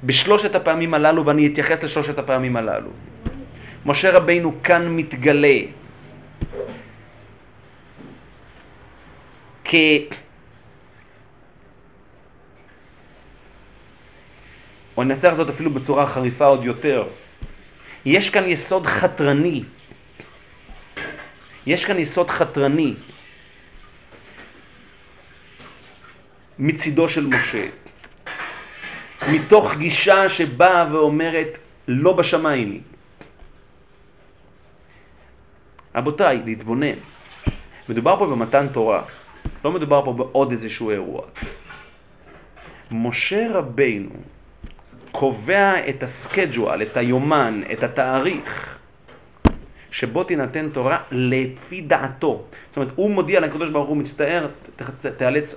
בשלושת הפעמים הללו, ואני אתייחס לשלושת הפעמים הללו. משה רבינו כאן מתגלה כ... או אני אנסח זאת אפילו בצורה חריפה עוד יותר. יש כאן יסוד חתרני. יש כאן יסוד חתרני מצידו של משה. מתוך גישה שבאה ואומרת לא בשמיים היא. רבותיי, להתבונן. מדובר פה במתן תורה, לא מדובר פה בעוד איזשהו אירוע. משה רבינו קובע את הסקייג'ואל, את היומן, את התאריך שבו תינתן תורה לפי דעתו. זאת אומרת, הוא מודיע לקדוש ברוך הוא, מצטער, תיאלץ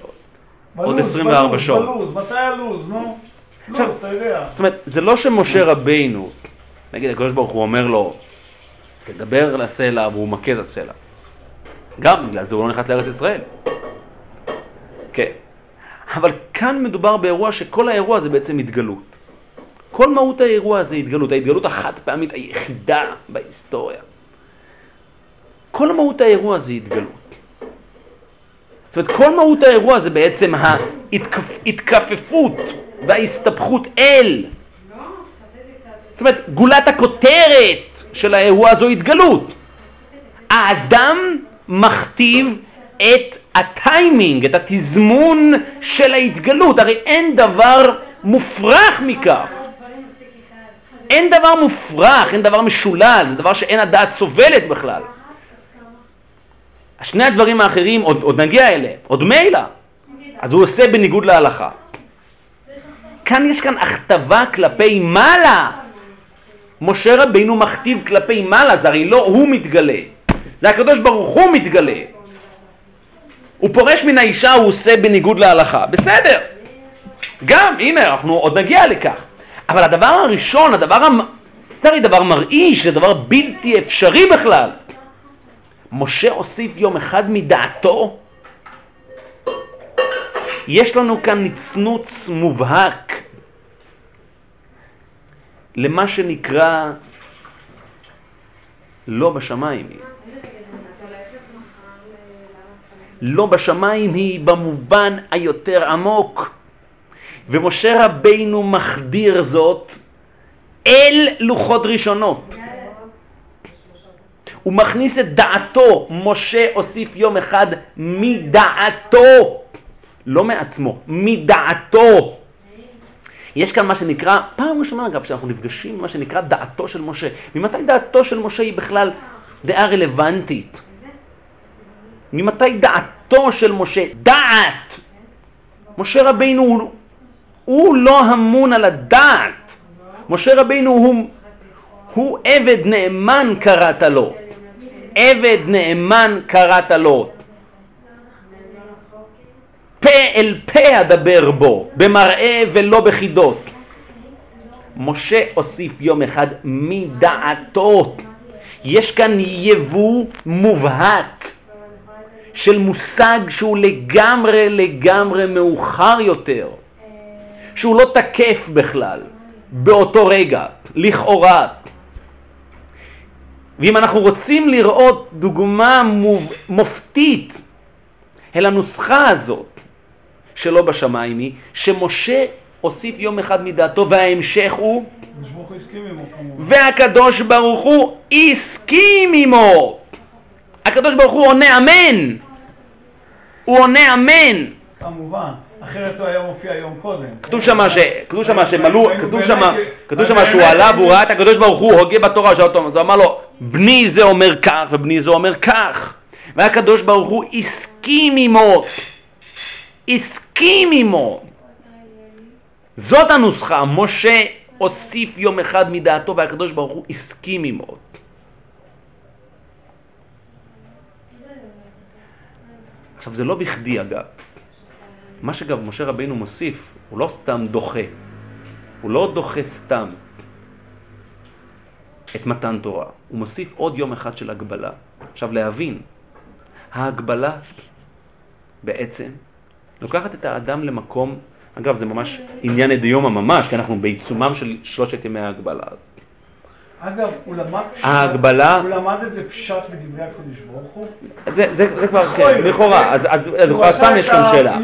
עוד בלו"ז, 24 בלו"ז, שעות. בלו"ז, מתי הלו"ז, נו? לו"ז, אתה יודע. זאת אומרת, זה לא שמשה רבינו, נגיד הקדוש ברוך הוא אומר לו, תדבר לסלע והוא מכה את הסלע. גם בגלל זה הוא לא נכנס לארץ ישראל. כן. אבל כאן מדובר באירוע שכל האירוע זה בעצם התגלות. כל מהות האירוע זה התגלות, ההתגלות החד פעמית היחידה בהיסטוריה. כל מהות האירוע זה התגלות. זאת אומרת, כל מהות האירוע זה בעצם ההתכפפות וההסתבכות אל. זאת אומרת, גולת הכותרת של האירוע זו התגלות. האדם מכתיב את הטיימינג, את התזמון של ההתגלות. הרי אין דבר מופרך מכך. אין דבר מופרך, אין דבר משולל, זה דבר שאין הדעת סובלת בכלל. שני הדברים האחרים, עוד, עוד נגיע אליהם, עוד מילא. אז הוא עושה בניגוד להלכה. כאן יש כאן הכתבה כלפי מעלה. משה רבינו מכתיב כלפי מעלה, זה הרי לא הוא מתגלה, זה הקדוש ברוך הוא מתגלה. הוא פורש מן האישה, הוא עושה בניגוד להלכה. בסדר. גם, הנה, אנחנו עוד נגיע לכך. אבל הדבר הראשון, הדבר, המ... זה הרי דבר מרעיש, זה דבר בלתי אפשרי בכלל. משה הוסיף יום אחד מדעתו. יש לנו כאן נצנוץ מובהק למה שנקרא לא בשמיים. לא בשמיים היא במובן היותר עמוק. ומשה רבינו מחדיר זאת אל לוחות ראשונות. הוא מכניס את דעתו, משה הוסיף יום אחד מדעתו, לא מעצמו, מדעתו. יש כאן מה שנקרא, פעם ראשונה אגב, שאנחנו נפגשים מה שנקרא דעתו של משה. ממתי דעתו של משה היא בכלל דעה רלוונטית? ממתי דעתו של משה, דעת? משה רבינו הוא, הוא לא אמון על הדעת. משה רבינו הוא, הוא עבד נאמן קראת לו. עבד נאמן קראת לו. פה אל פה אדבר בו, במראה ולא בחידות. משה הוסיף יום אחד מדעתו. יש כאן יבוא מובהק של מושג שהוא לגמרי לגמרי מאוחר יותר, שהוא לא תקף בכלל באותו רגע, לכאורה. ואם אנחנו רוצים לראות דוגמה. מופתית אל הנוסחה הזאת שלא בשמיים היא, שמשה הוסיף יום אחד מדעתו וההמשך הוא והקדוש ברוך הוא הסכים עמו. הקדוש ברוך הוא עונה אמן. הוא עונה אמן. כמובן. אחרת הוא היה מופיע יום קודם. כתוב שמה ש... כתוב שמה שמלאו, כתוב שמה, כתוב שמה שהוא עלה והוא ראה את הקדוש ברוך הוא הוגה בתורה אז הוא אמר לו, בני זה אומר כך ובני זה אומר כך. והקדוש ברוך הוא הסכים עמו. הסכים עמו. זאת הנוסחה, משה הוסיף יום אחד מדעתו והקדוש ברוך הוא הסכים עמו. עכשיו זה לא בכדי אגב. מה שגם משה רבינו מוסיף, הוא לא סתם דוחה. הוא לא דוחה סתם את מתן תורה. הוא מוסיף עוד יום אחד של הגבלה. עכשיו להבין, ההגבלה בעצם לוקחת את האדם למקום, אגב זה ממש עניין דיומא ממש, כי אנחנו בעיצומם של שלושת ימי ההגבלה. אגב, הוא למד ההגבלה... הוא למד את זה פשט בדברי הקודש ברוך הוא? זה, זה, זה כבר, כן, לכאורה, אז, אז לכאורה סתם יש כאן שאלה.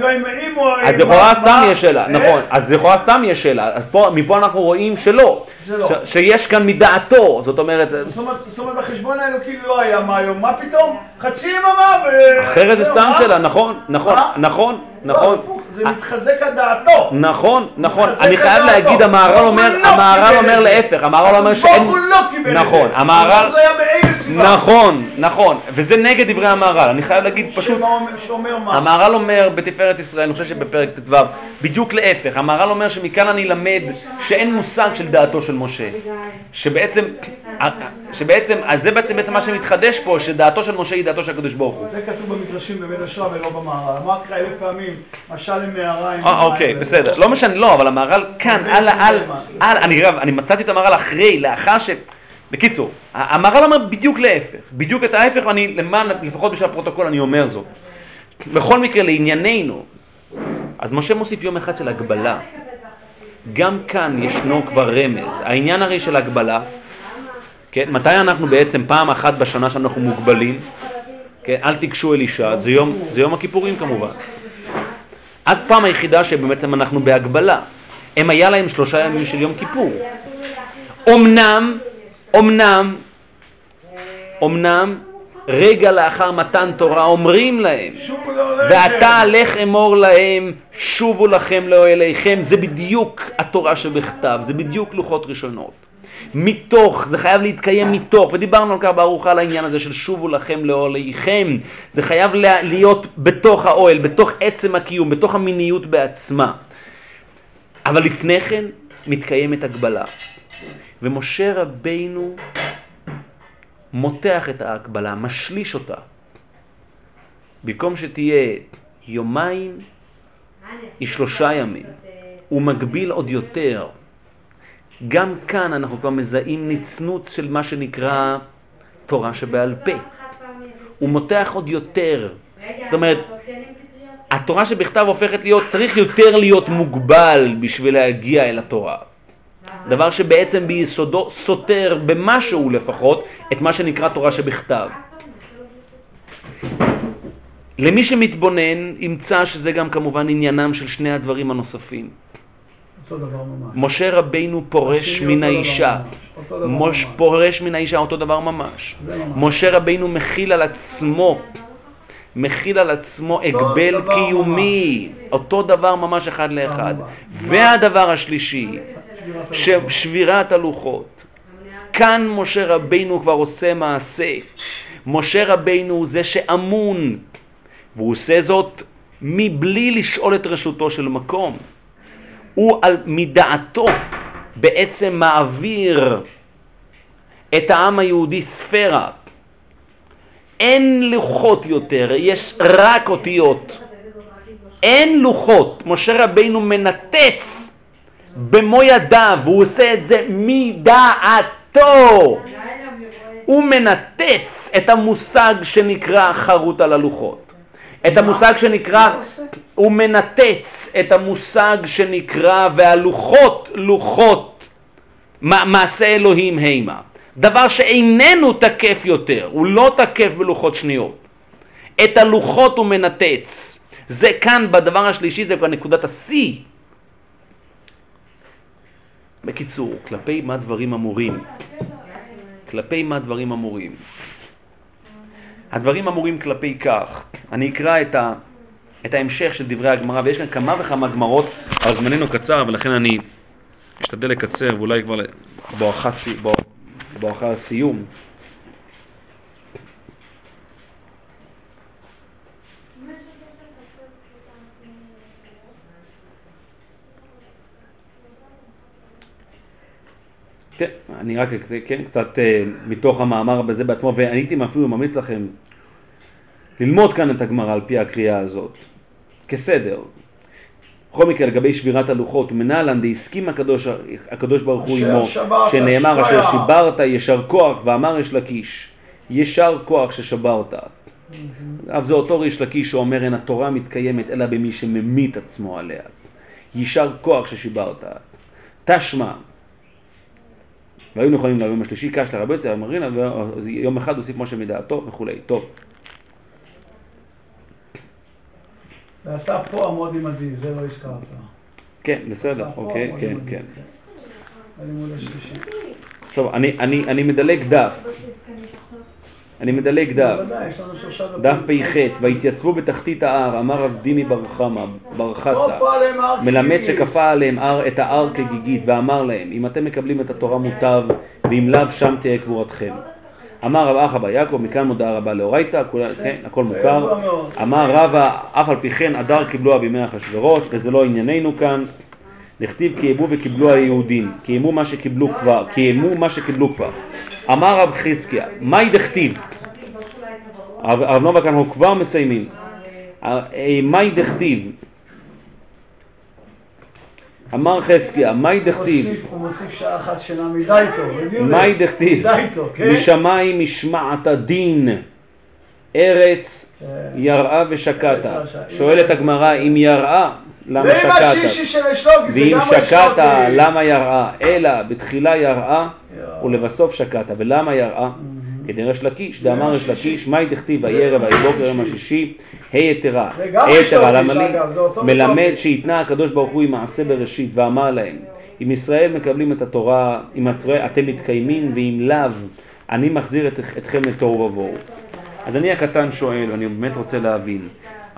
אז לכאורה סתם יש שאלה, נכון, אז לכאורה סתם יש שאלה, אז פה, מפה אנחנו רואים שלא, לא. שיש כאן מדעתו, זאת אומרת... זאת אומרת, בחשבון האלוקי לא היה מה היום, מה פתאום? חצי יממה ו... אחרת זה סתם שאלה, נכון, נכון, נכון, נכון. זה מתחזק על דעתו. נכון, נכון. אני חייב להגיד, המהר"ל אומר, המהר"ל אומר להפך, המהר"ל אומר שאין... הוא לא קיבל את זה. נכון, המהר"ל... נכון, נכון, וזה נגד דברי המהר"ל, אני חייב להגיד פשוט... המהר"ל אומר בתפארת ישראל, אני חושב שבפרק ט"ו, בדיוק להפך, המהר"ל אומר שמכאן אני למד שאין מושג של דעתו של משה. שבעצם, שבעצם, אז זה בעצם מה שמתחדש פה, שדעתו של משה היא דעתו של הקדוש ברוך הוא. זה כתוב במדרשים בבית השראה ולא במהר"ל. אמרתי לך אלף פעמים, משל אוקיי, בסדר. לא משנה, לא, אבל המהר"ל כאן, על, על, על, אני, אני מצאתי את המהר"ל אחרי, לאחר ש... בקיצור, המהר"ל אומר בדיוק להפך, בדיוק את ההפך, ואני, למען, לפחות בשביל הפרוטוקול, אני אומר זאת. בכל מקרה, לענייננו, אז משה מוסיף יום אחד של הגבלה. גם כאן ישנו כבר רמז. העניין הרי של הגבלה, כן, מתי אנחנו בעצם פעם אחת בשנה שאנחנו מוגבלים? כן, אל תיגשו אל אישה, זה יום, זה יום הכיפורים כמובן. אז פעם היחידה שבעצם אנחנו בהגבלה. הם היה להם שלושה ימים של יום כיפור. אמנם, אמנם, אמנם, רגע לאחר מתן תורה אומרים להם, ועתה לך אמור להם, שובו לכם לאוהליכם, זה בדיוק התורה שבכתב, זה בדיוק לוחות ראשונות. מתוך, זה חייב להתקיים מתוך, ודיברנו על כך בארוחה על העניין הזה של שובו לכם לאוהליכם, זה חייב להיות בתוך האוהל, בתוך עצם הקיום, בתוך המיניות בעצמה. אבל לפני כן מתקיימת הגבלה. ומשה רבינו מותח את ההקבלה, משליש אותה. במקום שתהיה יומיים, היא שלושה ימים. הוא מגביל עוד יותר. גם כאן אנחנו כבר מזהים נצנוץ של מה שנקרא תורה שבעל פה. הוא מותח עוד יותר. זאת אומרת, התורה שבכתב הופכת להיות, צריך יותר להיות מוגבל בשביל להגיע אל התורה. דבר שבעצם ביסודו סותר במשהו לפחות את מה שנקרא תורה שבכתב. למי שמתבונן ימצא שזה גם כמובן עניינם של שני הדברים הנוספים. משה רבינו פורש מן האישה, מש פורש מן האישה אותו דבר ממש. משה רבינו מכיל על עצמו, מכיל על עצמו הגבל קיומי, אותו דבר ממש אחד לאחד. והדבר השלישי, שבירת הלוחות. כאן משה רבינו כבר עושה מעשה. משה רבינו הוא זה שאמון, והוא עושה זאת מבלי לשאול את רשותו של מקום. הוא על מדעתו בעצם מעביר את העם היהודי ספירה. אין לוחות יותר, יש רק אותיות. אין לוחות. משה רבינו מנתץ במו ידיו, הוא עושה את זה מדעתו. הוא מנתץ את המושג שנקרא חרוט על הלוחות. את המושג שנקרא, הוא מנתץ את המושג שנקרא והלוחות לוחות מעשה אלוהים הימה. דבר שאיננו תקף יותר, הוא לא תקף בלוחות שניות. את הלוחות הוא מנתץ. זה כאן בדבר השלישי, זה כבר נקודת השיא בקיצור, כלפי מה דברים אמורים? כלפי מה דברים אמורים? הדברים אמורים כלפי כך, אני אקרא את, ה, את ההמשך של דברי הגמרא, ויש כאן כמה וכמה גמרות, אבל זמננו קצר, ולכן אני אשתדל לקצר, ואולי כבר בואכה הסיום. כן, אני רק, כן, קצת אה, מתוך המאמר בזה בעצמו, ואני הייתי אפילו ממליץ לכם ללמוד כאן את הגמרא על פי הקריאה הזאת, כסדר. בכל מקרה, לגבי שבירת הלוחות, ומנהלן דהסכים הקדוש, הקדוש ברוך הוא עמו, שנאמר אשר שיברת ישר כוח, ואמר יש לקיש, ישר כוח ששברת. אף זה אותו ריש לקיש שאומר אין התורה מתקיימת אלא במי שממית עצמו עליה. יישר כוח ששיברת. תשמע, והיו נכונים ליום השלישי, קש לרבי יוסף אמרינה, ויום אחד הוסיף משה מדעתו וכולי. טוב. ואתה פה עמוד עמדי, זה לא הזכרת. כן, בסדר, אוקיי, כן, כן. טוב, אני מדלג דף. אני מדלג דף, דף פ"ח, והתייצבו בתחתית ההר, אמר רב דימי בר חמא, בר חסה, מלמד שכפה עליהם את ההר כגיגית, ואמר להם, אם אתם מקבלים את התורה מוטב, ואם לאו שם תהיה קבורתכם. אמר רב אחא בר יעקב, מכאן מודעה רבה לאורייתא, כן, הכל מוכר. אמר רבא, אף על פי כן אדר קיבלוה בימי אחשורוש, וזה לא ענייננו כאן. נכתיב קיימו וקיבלו היהודים, קיימו מה שקיבלו כבר, קיימו מה שקיבלו כבר. אמר רב חזקיה, מהי דכתיב? הרב כאן אנחנו כבר מסיימים. אה, מהי דכתיב? אמר חזקיה, מהי דכתיב? הוא מוסיף שעה אחת שינה מדייטו. מהי דכתיב? כן? משמיים משמעת הדין, ארץ כן. יראה ושקעת. שואלת הגמרא, אם יראה למה שקעת? ואם שקעת, למה יראה? אלא בתחילה יראה ולבסוף שקעת. ולמה יראה? כדרש לקיש, דאמר ריש לקיש, מאי דכתיב ויהי בוקר יום השישי, ה' יתרה, ריש יתרה, למה לי? מלמד. שהתנה הקדוש ברוך הוא עם מעשה בראשית ואמר להם, אם ישראל מקבלים את התורה, אם אתם מתקיימים ואם לאו, אני מחזיר את, אתכם לתוהו ובוהו. אז אני הקטן שואל, ואני באמת רוצה להבין.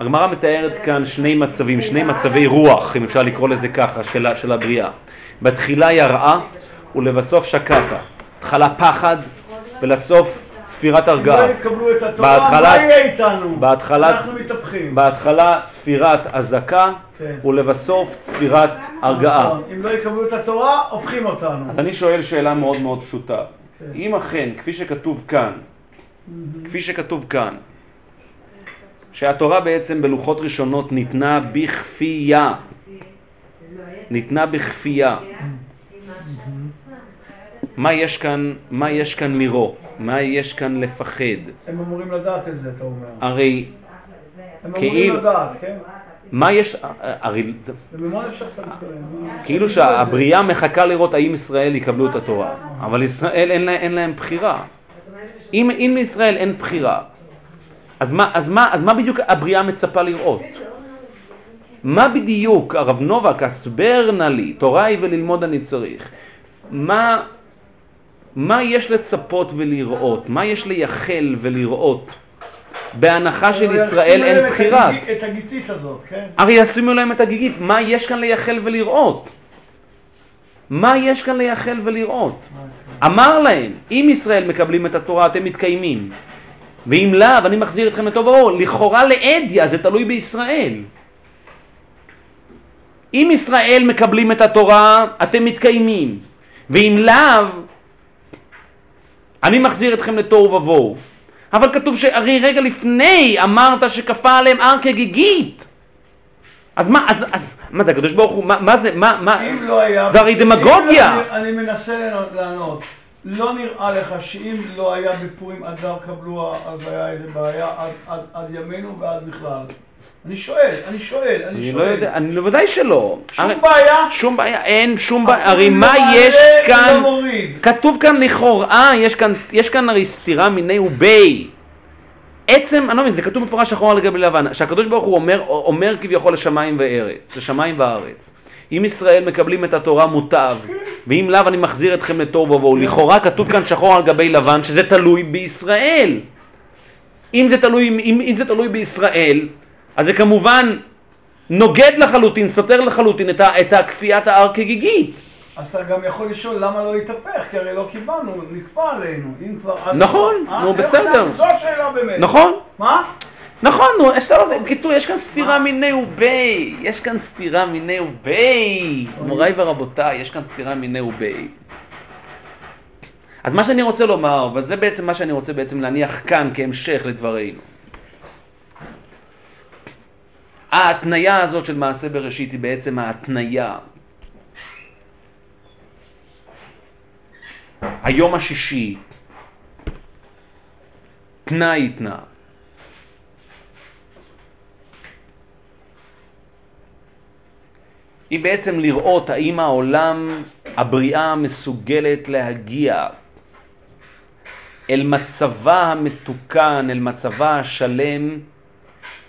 הגמרא מתארת כאן שני מצבים, שני מצבי רוח, אם אפשר לקרוא לזה ככה, של, של הבריאה. בתחילה יראה ולבסוף שקטה. התחלה פחד ולסוף צפירת אם הרגעה. לא יקבלו את התורה, בהתחלה- מה יהיה איתנו? בהתחלה- אנחנו מתהפכים. בהתחלה צפירת אזעקה כן. ולבסוף צפירת הרגעה. נכון. אם לא יקבלו את התורה, הופכים אותנו. אז אני שואל שאלה מאוד מאוד פשוטה. כן. אם אכן, כפי שכתוב כאן, כפי שכתוב כאן, שהתורה בעצם בלוחות ראשונות ניתנה בכפייה, ניתנה בכפייה. מה יש כאן, מה יש כאן לירוא? מה יש כאן לפחד? הם אמורים לדעת את זה, אתה אומר. הרי הם כאילו- אמורים לדעת, כן? מה יש, הרי אפשר קצת להתקדם? כאילו שהבריאה מחכה לראות האם ישראל יקבלו את התורה, אבל ישראל אין, לה, אין להם בחירה. אם לישראל אין בחירה, אז מה, אז, מה, אז מה בדיוק הבריאה מצפה לראות? מה בדיוק, הרב נובק, הסבר נא לי, תורה היא וללמוד אני צריך. מה, מה יש לצפות ולראות? מה יש לייחל ולראות? בהנחה של ישראל אין בחירה. את הגיתית הזאת, כן? הרי ישימו להם את הגיגית, מה יש כאן לייחל ולראות? מה יש כאן לייחל ולראות? אמר להם, אם ישראל מקבלים את התורה אתם מתקיימים, ואם לאו אני מחזיר אתכם לטוב האור, לכאורה לאדיה זה תלוי בישראל. אם ישראל מקבלים את התורה אתם מתקיימים, ואם לאו אני מחזיר אתכם לתוהו ובוהו. אבל כתוב שהרי רגע לפני אמרת שכפה עליהם הר כגיגית. אז מה, אז, אז, מה זה הקדוש ברוך הוא, מה, מה זה, מה, מה, לא. זה הרי דמגוגיה. אם- אני מנסה לענות. לא נראה לך שאם לא היה בפורים אדר קבלו, אז היה איזה בעיה עד- עד- עד ימינו ועד בכלל? אני שואל, אני שואל, אני אני שואל. לא יודע, אני בוודאי שלא. שום הרי- בעיה? שום בעיה, אין שום בעיה, הרי מה לא יש מעלה, כאן, לא מוריד. כתוב כאן לכאורה, יש כאן, יש כאן הרי סתירה מיני ובי. עצם, אני לא מבין, זה כתוב מפורש שחור על גבי לבן, שהקדוש ברוך הוא אומר, אומר כביכול לשמיים וארץ, לשמיים וארץ. אם ישראל מקבלים את התורה מוטב, ואם לאו אני מחזיר אתכם לתוהו ובוהו. לכאורה כתוב כאן שחור על גבי לבן שזה תלוי בישראל. אם זה תלוי, אם, אם זה תלוי בישראל, אז זה כמובן נוגד לחלוטין, סותר לחלוטין את, ה, את הכפיית ההר כגיגית. אז אתה גם יכול לשאול למה לא התהפך, כי הרי לא קיבלנו, נכפה עלינו, אם כבר... נכון, אה? נו, בסדר. זו השאלה באמת. נכון? מה? נכון, נו, יש לו, בקיצור, יש כאן סתירה מיני ובי, יש כאן סתירה מיני ובי, מוריי ורבותיי, יש כאן סתירה מיני ובי. אז מה שאני רוצה לומר, וזה בעצם מה שאני רוצה בעצם להניח כאן כהמשך לדברינו. ההתניה הזאת של מעשה בראשית היא בעצם ההתניה. היום השישי, תנאי תנא. היא בעצם לראות האם העולם, הבריאה מסוגלת להגיע אל מצבה המתוקן, אל מצבה השלם,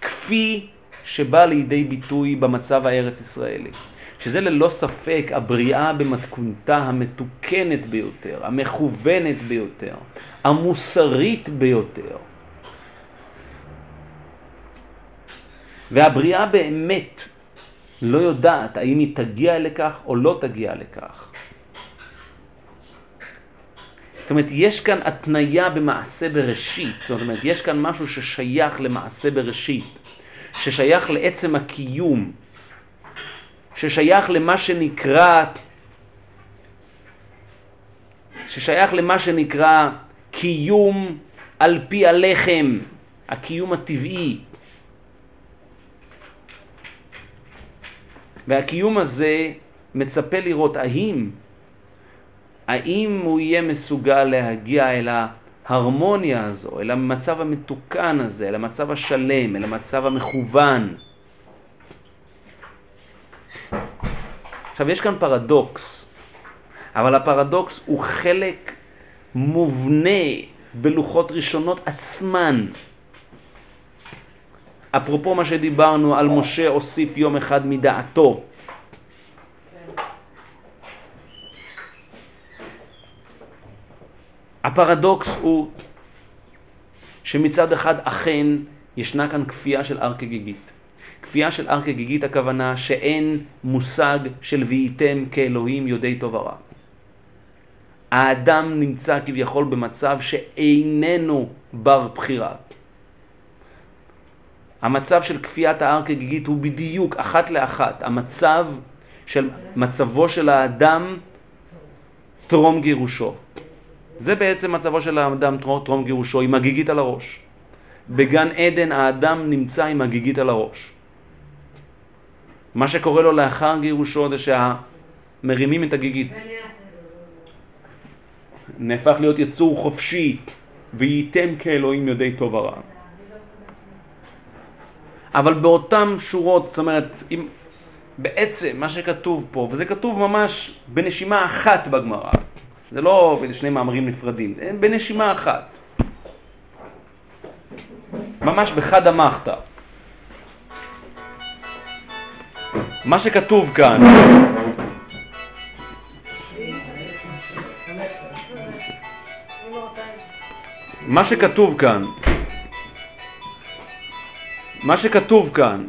כפי שבא לידי ביטוי במצב הארץ ישראלי. שזה ללא ספק הבריאה במתכונתה המתוקנת ביותר, המכוונת ביותר, המוסרית ביותר. והבריאה באמת לא יודעת האם היא תגיע לכך או לא תגיע לכך. זאת אומרת, יש כאן התניה במעשה בראשית, זאת אומרת, יש כאן משהו ששייך למעשה בראשית, ששייך לעצם הקיום, ששייך למה שנקרא, ששייך למה שנקרא קיום על פי הלחם, הקיום הטבעי. והקיום הזה מצפה לראות האם, האם הוא יהיה מסוגל להגיע אל ההרמוניה הזו, אל המצב המתוקן הזה, אל המצב השלם, אל המצב המכוון. עכשיו יש כאן פרדוקס, אבל הפרדוקס הוא חלק מובנה בלוחות ראשונות עצמן. אפרופו מה שדיברנו על משה הוסיף יום אחד מדעתו. הפרדוקס הוא שמצד אחד אכן ישנה כאן כפייה של הר כגיגית. כפייה של הר כגיגית הכוונה שאין מושג של והייתם כאלוהים יודעי טוב ורע. האדם נמצא כביכול במצב שאיננו בר בחירה. המצב של כפיית ההר כגיגית הוא בדיוק אחת לאחת המצב של מצבו של האדם טרום גירושו. זה בעצם מצבו של האדם טרום גירושו עם הגיגית על הראש. בגן עדן האדם נמצא עם הגיגית על הראש. מה שקורה לו לאחר גירושו זה שמרימים את הגיגית. נהפך להיות יצור חופשי, וייתם כאלוהים יודעי טוב ורע. אבל באותן שורות, זאת אומרת, אם בעצם מה שכתוב פה, וזה כתוב ממש בנשימה אחת בגמרא, זה לא שני מאמרים נפרדים, בנשימה אחת. ממש בחד המחתא. מה שכתוב כאן, מה שכתוב כאן, מה שכתוב כאן,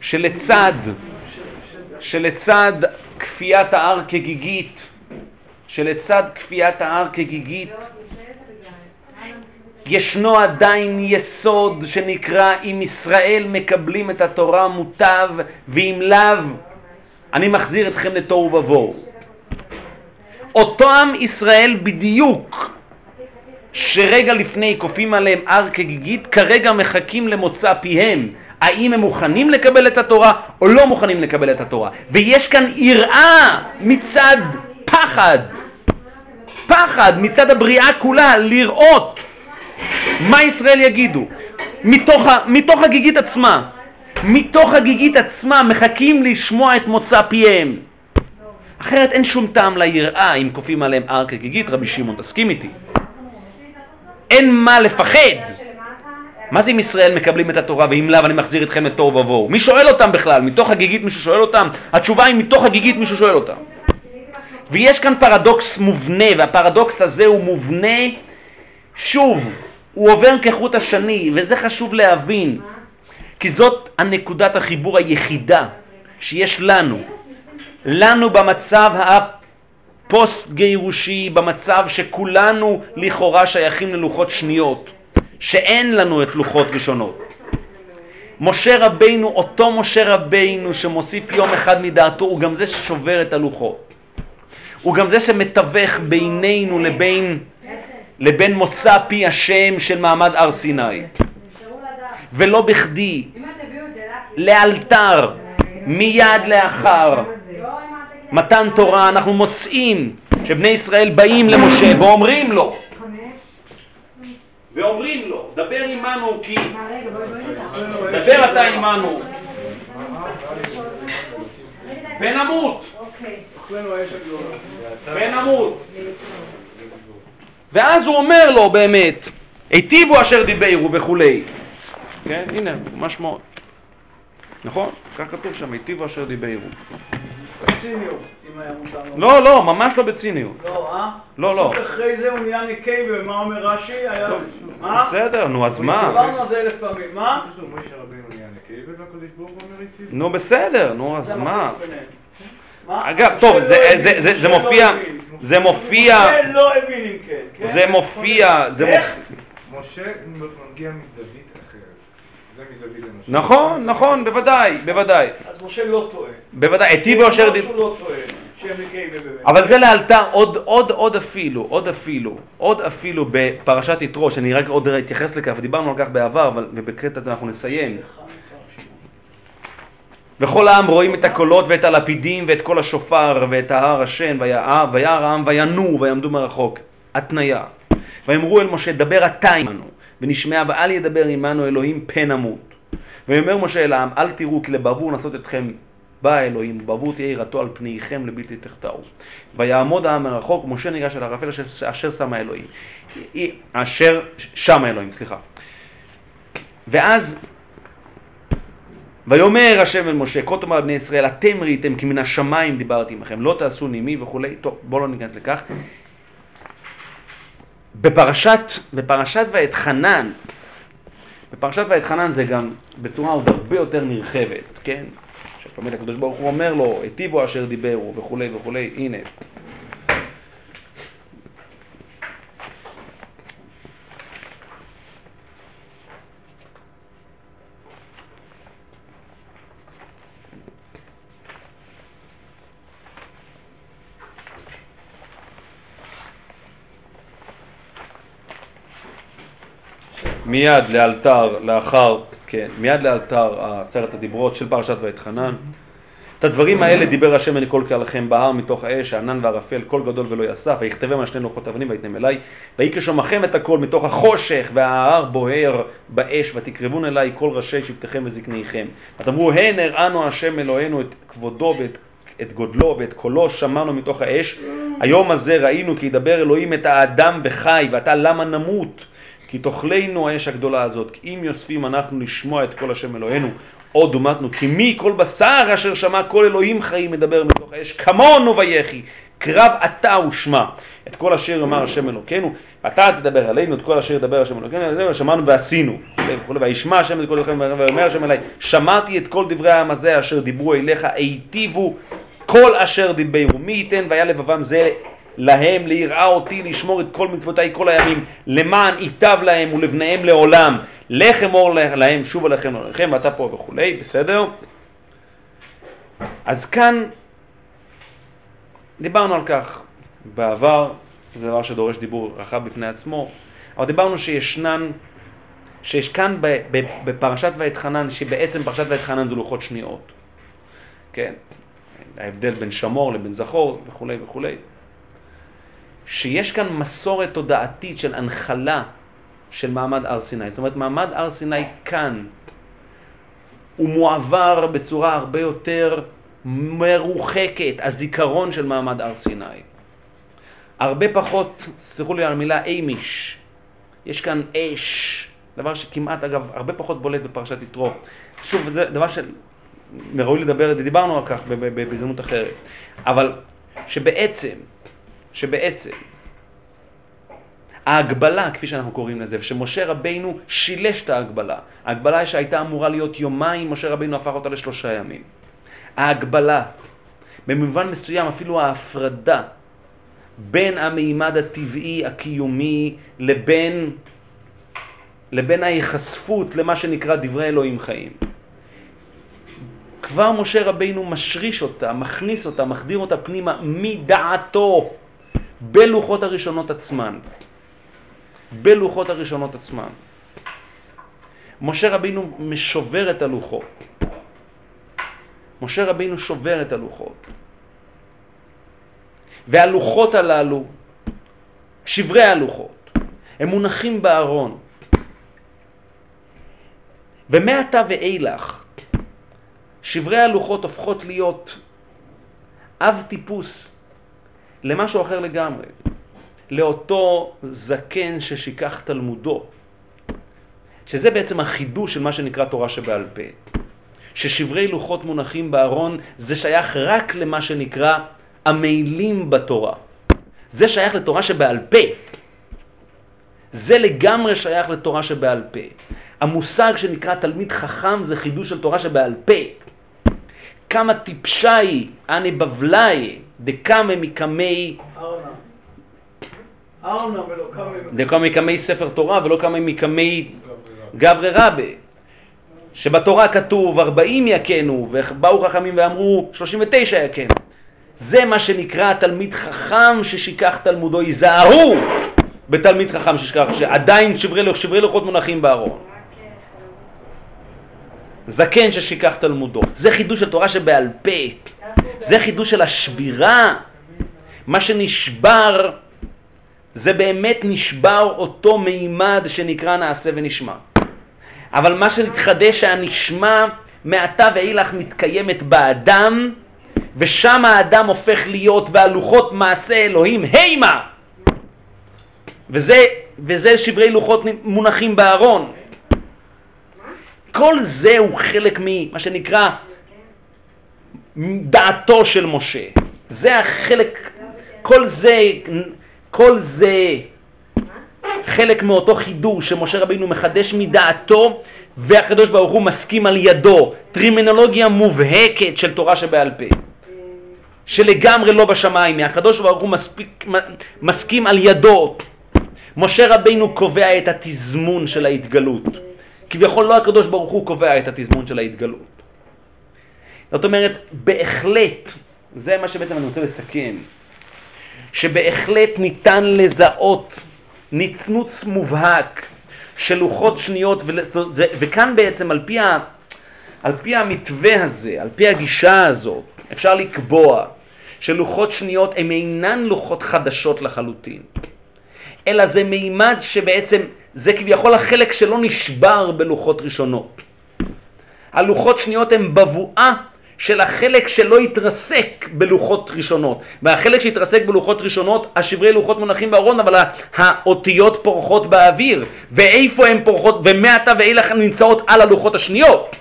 שלצד, שלצד כפיית ההר כגיגית, שלצד כפיית ההר כגיגית, ישנו עדיין יסוד שנקרא אם ישראל מקבלים את התורה מוטב ואם לאו אני מחזיר אתכם לתוהו ובוהו. אותם ישראל בדיוק שרגע לפני כופים עליהם הר כגיגית כרגע מחכים למוצא פיהם האם הם מוכנים לקבל את התורה או לא מוכנים לקבל את התורה ויש כאן יראה מצד פחד פחד מצד הבריאה כולה לראות מה ישראל יגידו? מתוך, מתוך הגיגית עצמה, מתוך הגיגית עצמה מחכים לשמוע את מוצא פיהם. אחרת אין שום טעם ליראה אם כופים עליהם הר כגיגית, רבי שמעון, תסכים איתי. אין מה לפחד. מה זה אם ישראל מקבלים את התורה ואם לאו אני מחזיר אתכם לתוהו ובוהו? מי שואל אותם בכלל? מתוך הגיגית מישהו שואל אותם? התשובה היא מתוך הגיגית מישהו שואל אותם. ויש כאן פרדוקס מובנה, והפרדוקס הזה הוא מובנה, שוב, הוא עובר כחוט השני, וזה חשוב להבין, כי זאת הנקודת החיבור היחידה שיש לנו, לנו במצב הפוסט גירושי, במצב שכולנו לכאורה שייכים ללוחות שניות, שאין לנו את לוחות ראשונות. משה רבינו, אותו משה רבינו שמוסיף יום אחד מדעתו, הוא גם זה ששובר את הלוחות. הוא גם זה שמתווך בינינו לבין לבין מוצא פי השם של מעמד הר סיני. ולא בכדי, לאלתר, מיד לאחר מתן תורה, אנחנו מוצאים שבני ישראל באים למשה ואומרים לו, ואומרים לו, דבר עמנו כי... דבר אתה עמנו. ונמות. ונמות. ואז הוא אומר לו באמת, היטיבו אשר דיברו וכולי. כן, הנה, ממש מאוד. נכון? כך כתוב שם, היטיבו אשר דיברו. בציניות, אם היה מותר לא, לא, ממש לא בציניות. לא, אה? לא, לא. בסוף אחרי זה הוא נהיה נקי, ומה אומר רש"י? היה... מה? בסדר, נו, אז מה? דיברנו על זה אלף פעמים. מה? נו, בסדר, נו, אז זה מה? אגב, טוב, לא זה- לא מופיע. זה מופיע, לא? זה מופיע, זה? מופיע. משה מגיע מזווית. זה מזווית למשה. נכון, נכון, בוודאי, בוודאי. אז משה לא טועה. בוודאי, היטיבו אשר דיברו. הוא לא טועה. אבל זה לאלתר עוד, עוד, עוד אפילו, עוד אפילו, עוד אפילו בפרשת יתרו, שאני רק עוד אתייחס לכך, ודיברנו על כך בעבר, אבל, ובקטע הזה אנחנו נסיים. וכל העם רואים את הקולות ואת הלפידים ואת כל השופר ואת ההר השן, ויער וירא העם וינועו ויעמדו מרחוק. התניה. ויאמרו אל משה, דבר אתה עמנו, ונשמע ואל ידבר עמנו אלוהים פן נמות. ויאמר משה אל העם, אל תראו כי לברבור לעשות אתכם בא האלוהים, ובעבור תהיה יראתו על פניכם לבלתי תחטאו. ויעמוד העם מרחוק, משה ניגש אל הערפל אשר, אשר שם האלוהים. אשר שם האלוהים, סליחה. ואז ויאמר השם אל משה, כה תאמר בני ישראל, אתם ראיתם כי מן השמיים דיברתי עמכם, לא תעשו נימי וכולי. טוב, בואו לא ניכנס לכך. בפרשת, בפרשת ואתחנן, בפרשת ואתחנן זה גם בצורה עוד הרבה יותר נרחבת, כן? שתמיד הקדוש ברוך הוא אומר לו, היטיבו אשר דיברו וכולי וכולי, הנה. מיד לאלתר, לאחר, כן, מיד לאלתר עשרת הדיברות של פרשת ואתחנן. את הדברים האלה דיבר השם אל כל קהלכם בהר מתוך האש, הענן והערפל, קול גדול ולא יסף, ויכתבם על שני לוחות אבנים ויתנם אליי, ויקשומכם את הכל מתוך החושך, וההר בוער באש, ותקרבון אליי כל ראשי שבטיכם וזקניכם. ותאמרו, הן הראנו השם אלוהינו את כבודו ואת את גודלו ואת קולו שמענו מתוך האש. היום הזה ראינו כי ידבר אלוהים את האדם וחי, ואתה למה נמות? כי תאכלנו האש הגדולה הזאת, כי אם יוספים אנחנו לשמוע את כל השם אלוהינו, עוד דומתנו, כי מי כל בשר אשר שמע כל אלוהים חיים מדבר מתוך האש, כמונו ויחי, קרב אתה ושמע, את כל אשר יאמר השם אלוקינו, אתה תדבר עלינו, את כל אשר ידבר השם אלוקינו, שמענו ועשינו, וישמע השם את כל אלוהיכם, ויאמר השם אליי, שמעתי את כל דברי העם הזה אשר דיברו אליך, היטיבו כל אשר דיברו, מי ייתן והיה לבבם זה להם ליראה אותי לשמור את כל מצוותיי כל הימים. למען ייטב להם ולבניהם לעולם. לך אמור להם שוב עליכם עליכם ואתה פה וכולי בסדר? אז כאן דיברנו על כך. בעבר זה דבר שדורש דיבור רחב בפני עצמו אבל דיברנו שישנן שיש כאן בפרשת ואתחנן שבעצם פרשת ואתחנן זה לוחות שניות כן? ההבדל בין שמור לבין זכור וכולי וכולי שיש כאן מסורת תודעתית של הנחלה של מעמד הר סיני. זאת אומרת, מעמד הר סיני כאן הוא מועבר בצורה הרבה יותר מרוחקת, הזיכרון של מעמד הר סיני. הרבה פחות, סלחו לי על המילה אימיש, יש כאן אש, דבר שכמעט, אגב, הרבה פחות בולט בפרשת יתרו. שוב, זה דבר שראוי לדבר, דיברנו על כך בהזדמנות אחרת, אבל שבעצם שבעצם ההגבלה, כפי שאנחנו קוראים לזה, ושמשה רבינו שילש את ההגבלה. ההגבלה שהייתה אמורה להיות יומיים, משה רבינו הפך אותה לשלושה ימים. ההגבלה, במובן מסוים אפילו ההפרדה בין המימד הטבעי, הקיומי, לבין, לבין ההיחשפות למה שנקרא דברי אלוהים חיים. כבר משה רבינו משריש אותה, מכניס אותה, מחדיר אותה פנימה מדעתו. בלוחות הראשונות עצמן. בלוחות הראשונות עצמן. משה רבינו משובר את הלוחות. משה רבינו שובר את הלוחות. והלוחות הללו, שברי הלוחות, הם מונחים בארון. ומעתה ואילך, שברי הלוחות הופכות להיות אב טיפוס למשהו אחר לגמרי, לאותו זקן ששיקח תלמודו, שזה בעצם החידוש של מה שנקרא תורה שבעל פה. ששברי לוחות מונחים בארון זה שייך רק למה שנקרא המעילים בתורה. זה שייך לתורה שבעל פה. זה לגמרי שייך לתורה שבעל פה. המושג שנקרא תלמיד חכם זה חידוש של תורה שבעל פה. כמה טיפשה היא, אני בבלאי, דקאמה מקמי... דקאמה מקמי ספר תורה ולא כמה מקמי גברי רבה. שבתורה כתוב 40 יכנו, ובאו חכמים ואמרו 39 יכנו. זה מה שנקרא תלמיד חכם ששיקח תלמודו, ייזהרו בתלמיד חכם ששיקח, שעדיין שברי, שברי לוחות מונחים בארון. זקן ששיקח תלמודו. זה חידוש של תורה שבעל פה. זה חידוש של השבירה. מה שנשבר, זה באמת נשבר אותו מימד שנקרא נעשה ונשמע. אבל מה שנתחדש שהנשמע מעתה ואילך מתקיימת באדם, ושם האדם הופך להיות והלוחות מעשה אלוהים הימה. וזה, וזה שברי לוחות מונחים בארון. כל זה הוא חלק ממה שנקרא דעתו של משה. זה החלק, כל זה, כל זה חלק מאותו חידוש שמשה רבינו מחדש מדעתו והקדוש ברוך הוא מסכים על ידו. טרימינולוגיה מובהקת של תורה שבעל פה. שלגמרי לא בשמיים, הקדוש ברוך הוא מספיק, מסכים על ידו. משה רבינו קובע את התזמון של ההתגלות. כביכול לא הקדוש ברוך הוא קובע את התזמון של ההתגלות. זאת אומרת, בהחלט, זה מה שבעצם אני רוצה לסכם, שבהחלט ניתן לזהות נצנוץ מובהק של לוחות שניות, וכאן בעצם על פי, ה, על פי המתווה הזה, על פי הגישה הזאת, אפשר לקבוע שלוחות שניות הן אינן לוחות חדשות לחלוטין, אלא זה מימד שבעצם זה כביכול החלק שלא נשבר בלוחות ראשונות. הלוחות שניות הן בבואה של החלק שלא התרסק בלוחות ראשונות. והחלק שהתרסק בלוחות ראשונות, השברי לוחות מונחים בארון, אבל האותיות פורחות באוויר. ואיפה הן פורחות, ומעתה ואילך הן נמצאות על הלוחות השניות.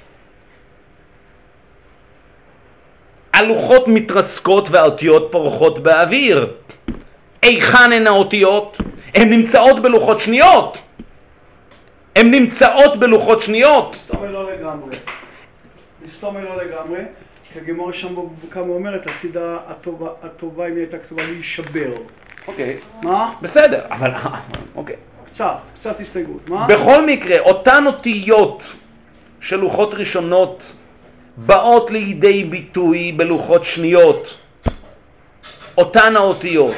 הלוחות מתרסקות והאותיות פורחות באוויר. היכן הן האותיות? הן נמצאות בלוחות שניות. הן נמצאות בלוחות שניות. מסתומי לא לגמרי. מסתומי לא לגמרי, כי הגמורה שם כמה אומרת, עתידה הטובה אם היא הייתה כתובה להישבר. אוקיי. מה? בסדר, אבל אוקיי. קצת, קצת הסתייגות. מה? בכל מקרה, אותן אותיות של לוחות ראשונות באות לידי ביטוי בלוחות שניות. אותן האותיות.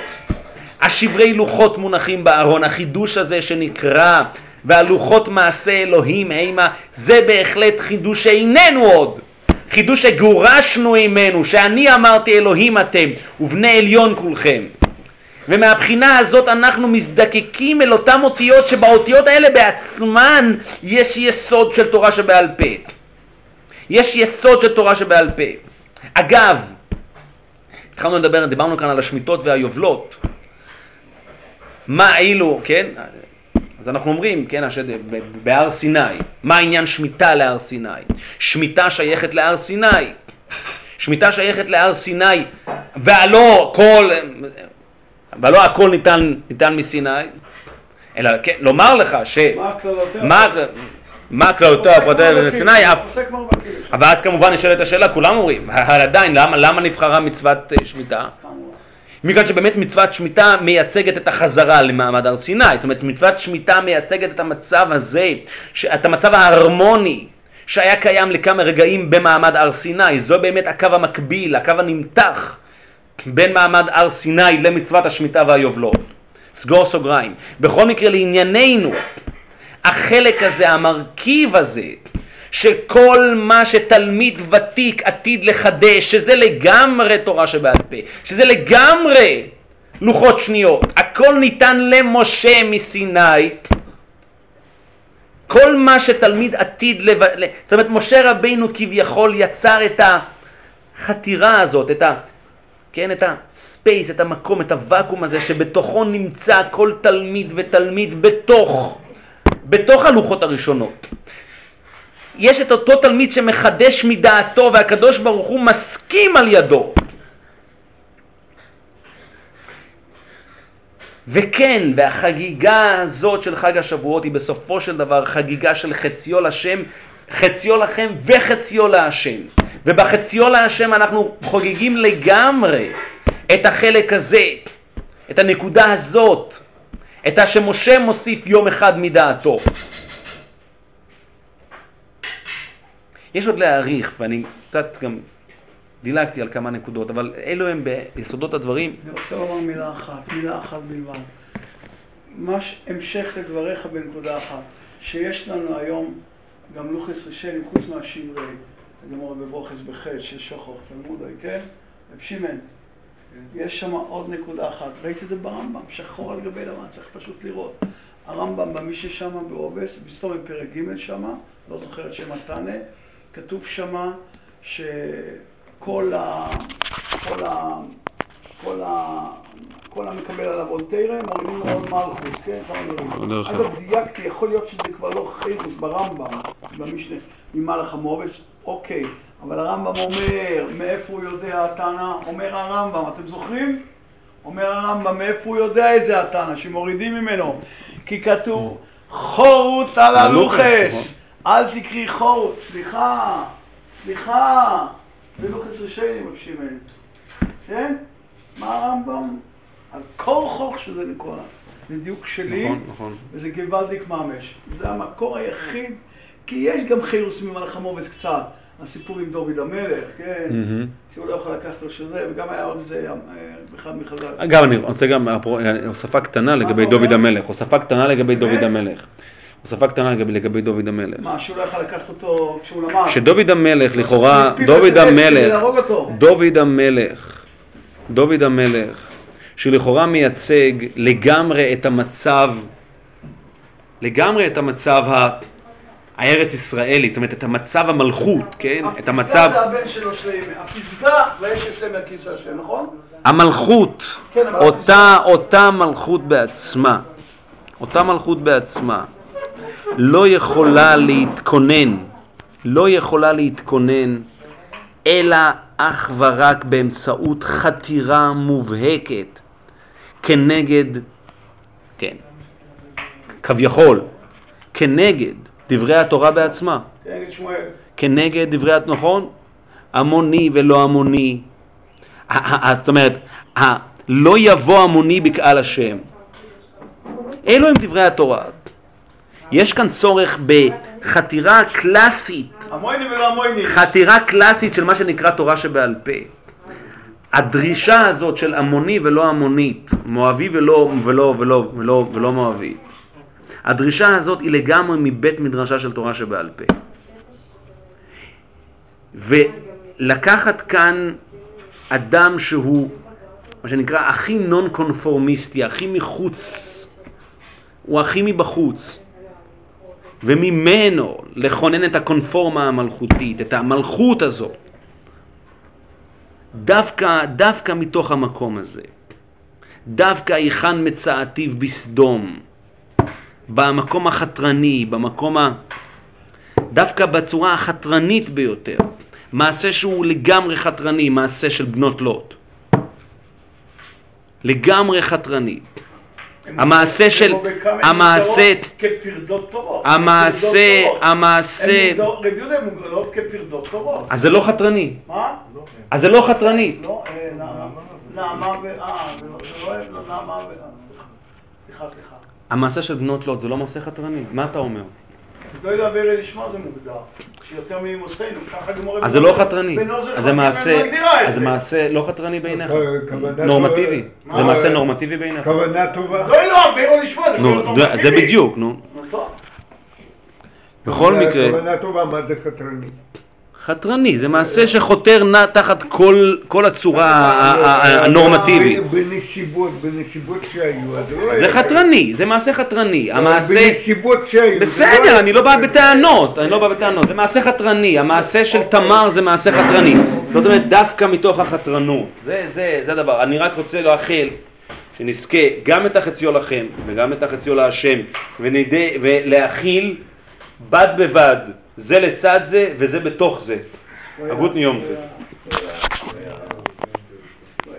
השברי לוחות מונחים בארון, החידוש הזה שנקרא והלוחות מעשה אלוהים המה, זה בהחלט חידוש שאיננו עוד. חידוש שגורשנו עמנו, שאני אמרתי אלוהים אתם, ובני עליון כולכם. ומהבחינה הזאת אנחנו מזדקקים אל אותן אותיות שבאותיות האלה בעצמן יש יסוד של תורה שבעל פה. יש יסוד של תורה שבעל פה. אגב, התחלנו לדבר, דיברנו כאן על השמיטות והיובלות. מה אילו, כן? אז אנחנו אומרים, כן, השד, בהר סיני, מה עניין שמיטה להר סיני? שמיטה שייכת להר סיני. שמיטה שייכת להר סיני, והלא כל, והלא הכל ניתן, ניתן מסיני, אלא כן, לומר לך ש... מה כללותיה הפרטיה בסיני, אף... אבל אז כמובן נשאלת השאלה, כולם אומרים, עדיין, למה, למה נבחרה מצוות אה, שמיטה? מכיוון שבאמת מצוות שמיטה מייצגת את החזרה למעמד הר סיני, זאת אומרת מצוות שמיטה מייצגת את המצב הזה, את המצב ההרמוני שהיה קיים לכמה רגעים במעמד הר סיני, זו באמת הקו המקביל, הקו הנמתח בין מעמד הר סיני למצוות השמיטה והיובלות. סגור סוגריים. בכל מקרה לענייננו, החלק הזה, המרכיב הזה, שכל מה שתלמיד ותיק עתיד לחדש, שזה לגמרי תורה שבעל פה, שזה לגמרי לוחות שניות, הכל ניתן למשה מסיני, כל מה שתלמיד עתיד, לב... זאת אומרת משה רבינו כביכול יצר את החתירה הזאת, את ה... כן, את הספייס, את המקום, את הוואקום הזה שבתוכו נמצא כל תלמיד ותלמיד בתוך, בתוך הלוחות הראשונות. יש את אותו תלמיד שמחדש מדעתו והקדוש ברוך הוא מסכים על ידו. וכן, והחגיגה הזאת של חג השבועות היא בסופו של דבר חגיגה של חציו לשם, חציו לכם וחציו להשם. ובחציו להשם אנחנו חוגגים לגמרי את החלק הזה, את הנקודה הזאת, את השמשה מוסיף יום אחד מדעתו. יש עוד להעריך, ואני קצת גם דילגתי על כמה נקודות, אבל אלו הם ביסודות הדברים. אני רוצה לומר מילה אחת, מילה אחת בלבד. ממש המשך לדבריך בנקודה אחת, שיש לנו היום גם לוחס רישלים, חוץ מהשמרי, גמור בברוכס בחטא של שוחר תלמודי, כן? שמעון, יש שם עוד נקודה אחת, ראיתי את זה ברמב"ם, שחור על גבי לבן, צריך פשוט לראות. הרמב"ם, במי ששם בעובס, בסתום פרק ג' שמה, לא זוכר את שם התנא, כתוב שמה שכל ה... כל ה... כל ה... כל המקבל עליו עוד תרם, מורידים לו עוד מלכות, כן? אגב, דייקתי, יכול להיות שזה כבר לא חירוס ברמב"ם, במשנה, ממלאך המובש, אוקיי, אבל הרמב"ם אומר, מאיפה הוא יודע התנא? אומר הרמב"ם, אתם זוכרים? אומר הרמב"ם, מאיפה הוא יודע את זה התנא, שמורידים ממנו? כי כתוב, חורות על הלוחס, אל תקרי חורות, סליחה, סליחה, זה לוחס רשעים, רב שמעון, כן? מה הרמב"ם? על כל חוק שזה נקרא. זה דיוק שלי, נכון, נכון. וזה גוואלדיק ממש. זה המקור היחיד, כי יש גם חירוס ממלאך המובס קצת, הסיפור עם דוד המלך, כן? מהמם. שהוא לא יכול לקחת לו שזה, וגם היה עוד איזה אה, אחד מחז"ל. אגב, אני רוצה גם הפרו- הוספה קטנה לגבי דוד? המלך, הוספה קטנה לגבי דוד? המלך. הוספה קטנה לגבי, לגבי דוד המלך. מה, שהוא לא יכול לקחת אותו כשהוא למד? שדוד המלך, לכאורה, דוד המלך. דוד המלך, דוד המלך, שלכאורה מייצג לגמרי את המצב, לגמרי את המצב ה- הארץ ישראלית, זאת אומרת את המצב המלכות, כן? את הפסגה המצב, זה הבן שלו שלמה. הפסגה והאשת שלהם מהכיסא השם, נכון? המלכות, כן, אותה, אותה מלכות בעצמה, אותה מלכות בעצמה, לא יכולה להתכונן, לא יכולה להתכונן, אלא אך ורק באמצעות חתירה מובהקת כנגד, כן, כביכול, כנגד דברי התורה בעצמה. כן, נגד שמואל. כנגד דברי, נכון? המוני ולא המוני. זאת אומרת, לא יבוא המוני בקהל השם. אלו הם דברי התורה. יש כאן צורך בחתירה קלאסית, ולא. חתירה קלאסית של מה שנקרא תורה שבעל פה. הדרישה הזאת של המוני ולא המונית, מואבי ולא, ולא, ולא, ולא, ולא מואבי, הדרישה הזאת היא לגמרי מבית מדרשה של תורה שבעל פה. ולקחת כאן אדם שהוא, מה שנקרא, הכי נון קונפורמיסטי, הכי מחוץ, הוא הכי מבחוץ, וממנו לכונן את הקונפורמה המלכותית, את המלכות הזאת, דווקא, דווקא מתוך המקום הזה, דווקא היכן מצאתיו בסדום, במקום החתרני, במקום ה... דווקא בצורה החתרנית ביותר, מעשה שהוא לגמרי חתרני, מעשה של בנות לוט. לגמרי חתרני. המעשה של- המעשה- כפרדות טובות. המעשה. המעשה, הן מוגדרות- רב יהודה הן מוגדרות כפרדות טובות. אז זה לא חתרני. מה? אז זה לא חתרני. לא, אה, נעמה- ו... אה, זה לא- לא לא נעמה ו... אה, סליחה, סליחה. המעשה של בנות לוט זה לא מעשה חתרני. מה אתה אומר? לא יודע בארי לשמה זה מוגדר. שיותר מעמוסינו, ככה גמור... אז זה לא חתרני. אז זה מעשה, אז זה לא חתרני בעיניך. נורמטיבי. זה? מעשה נורמטיבי בעיניך. כוונה טובה. לא, לא, בארי לשמה זה נו, יכול זה- נורמטיבי. בדיוק, נו. בכל מקרה, כוונה טובה, מה זה חתרני? חתרני, זה מעשה שחותר נע תחת כל- כל הצורה ה- ה- ה- הנורמטיבית. בנסיבות, בנסיבות שהיו, אז לא זה היה- חתרני, זה מעשה חתרני. המעשה... בנסיבות שהיו. זה לא בסדר, אני לא בא בטענות, אני לא בא בטענות, זה מעשה חתרני, המעשה של תמר זה מעשה חתרני, זאת אומרת דווקא מתוך החתרנות, זה, זה, זה הדבר, אני רק רוצה לאחל שנזכה גם את החציו לכם וגם את החציו להשם ונדע, ולהכיל בד בבד, זה לצד זה וזה בתוך זה, הגות טוב.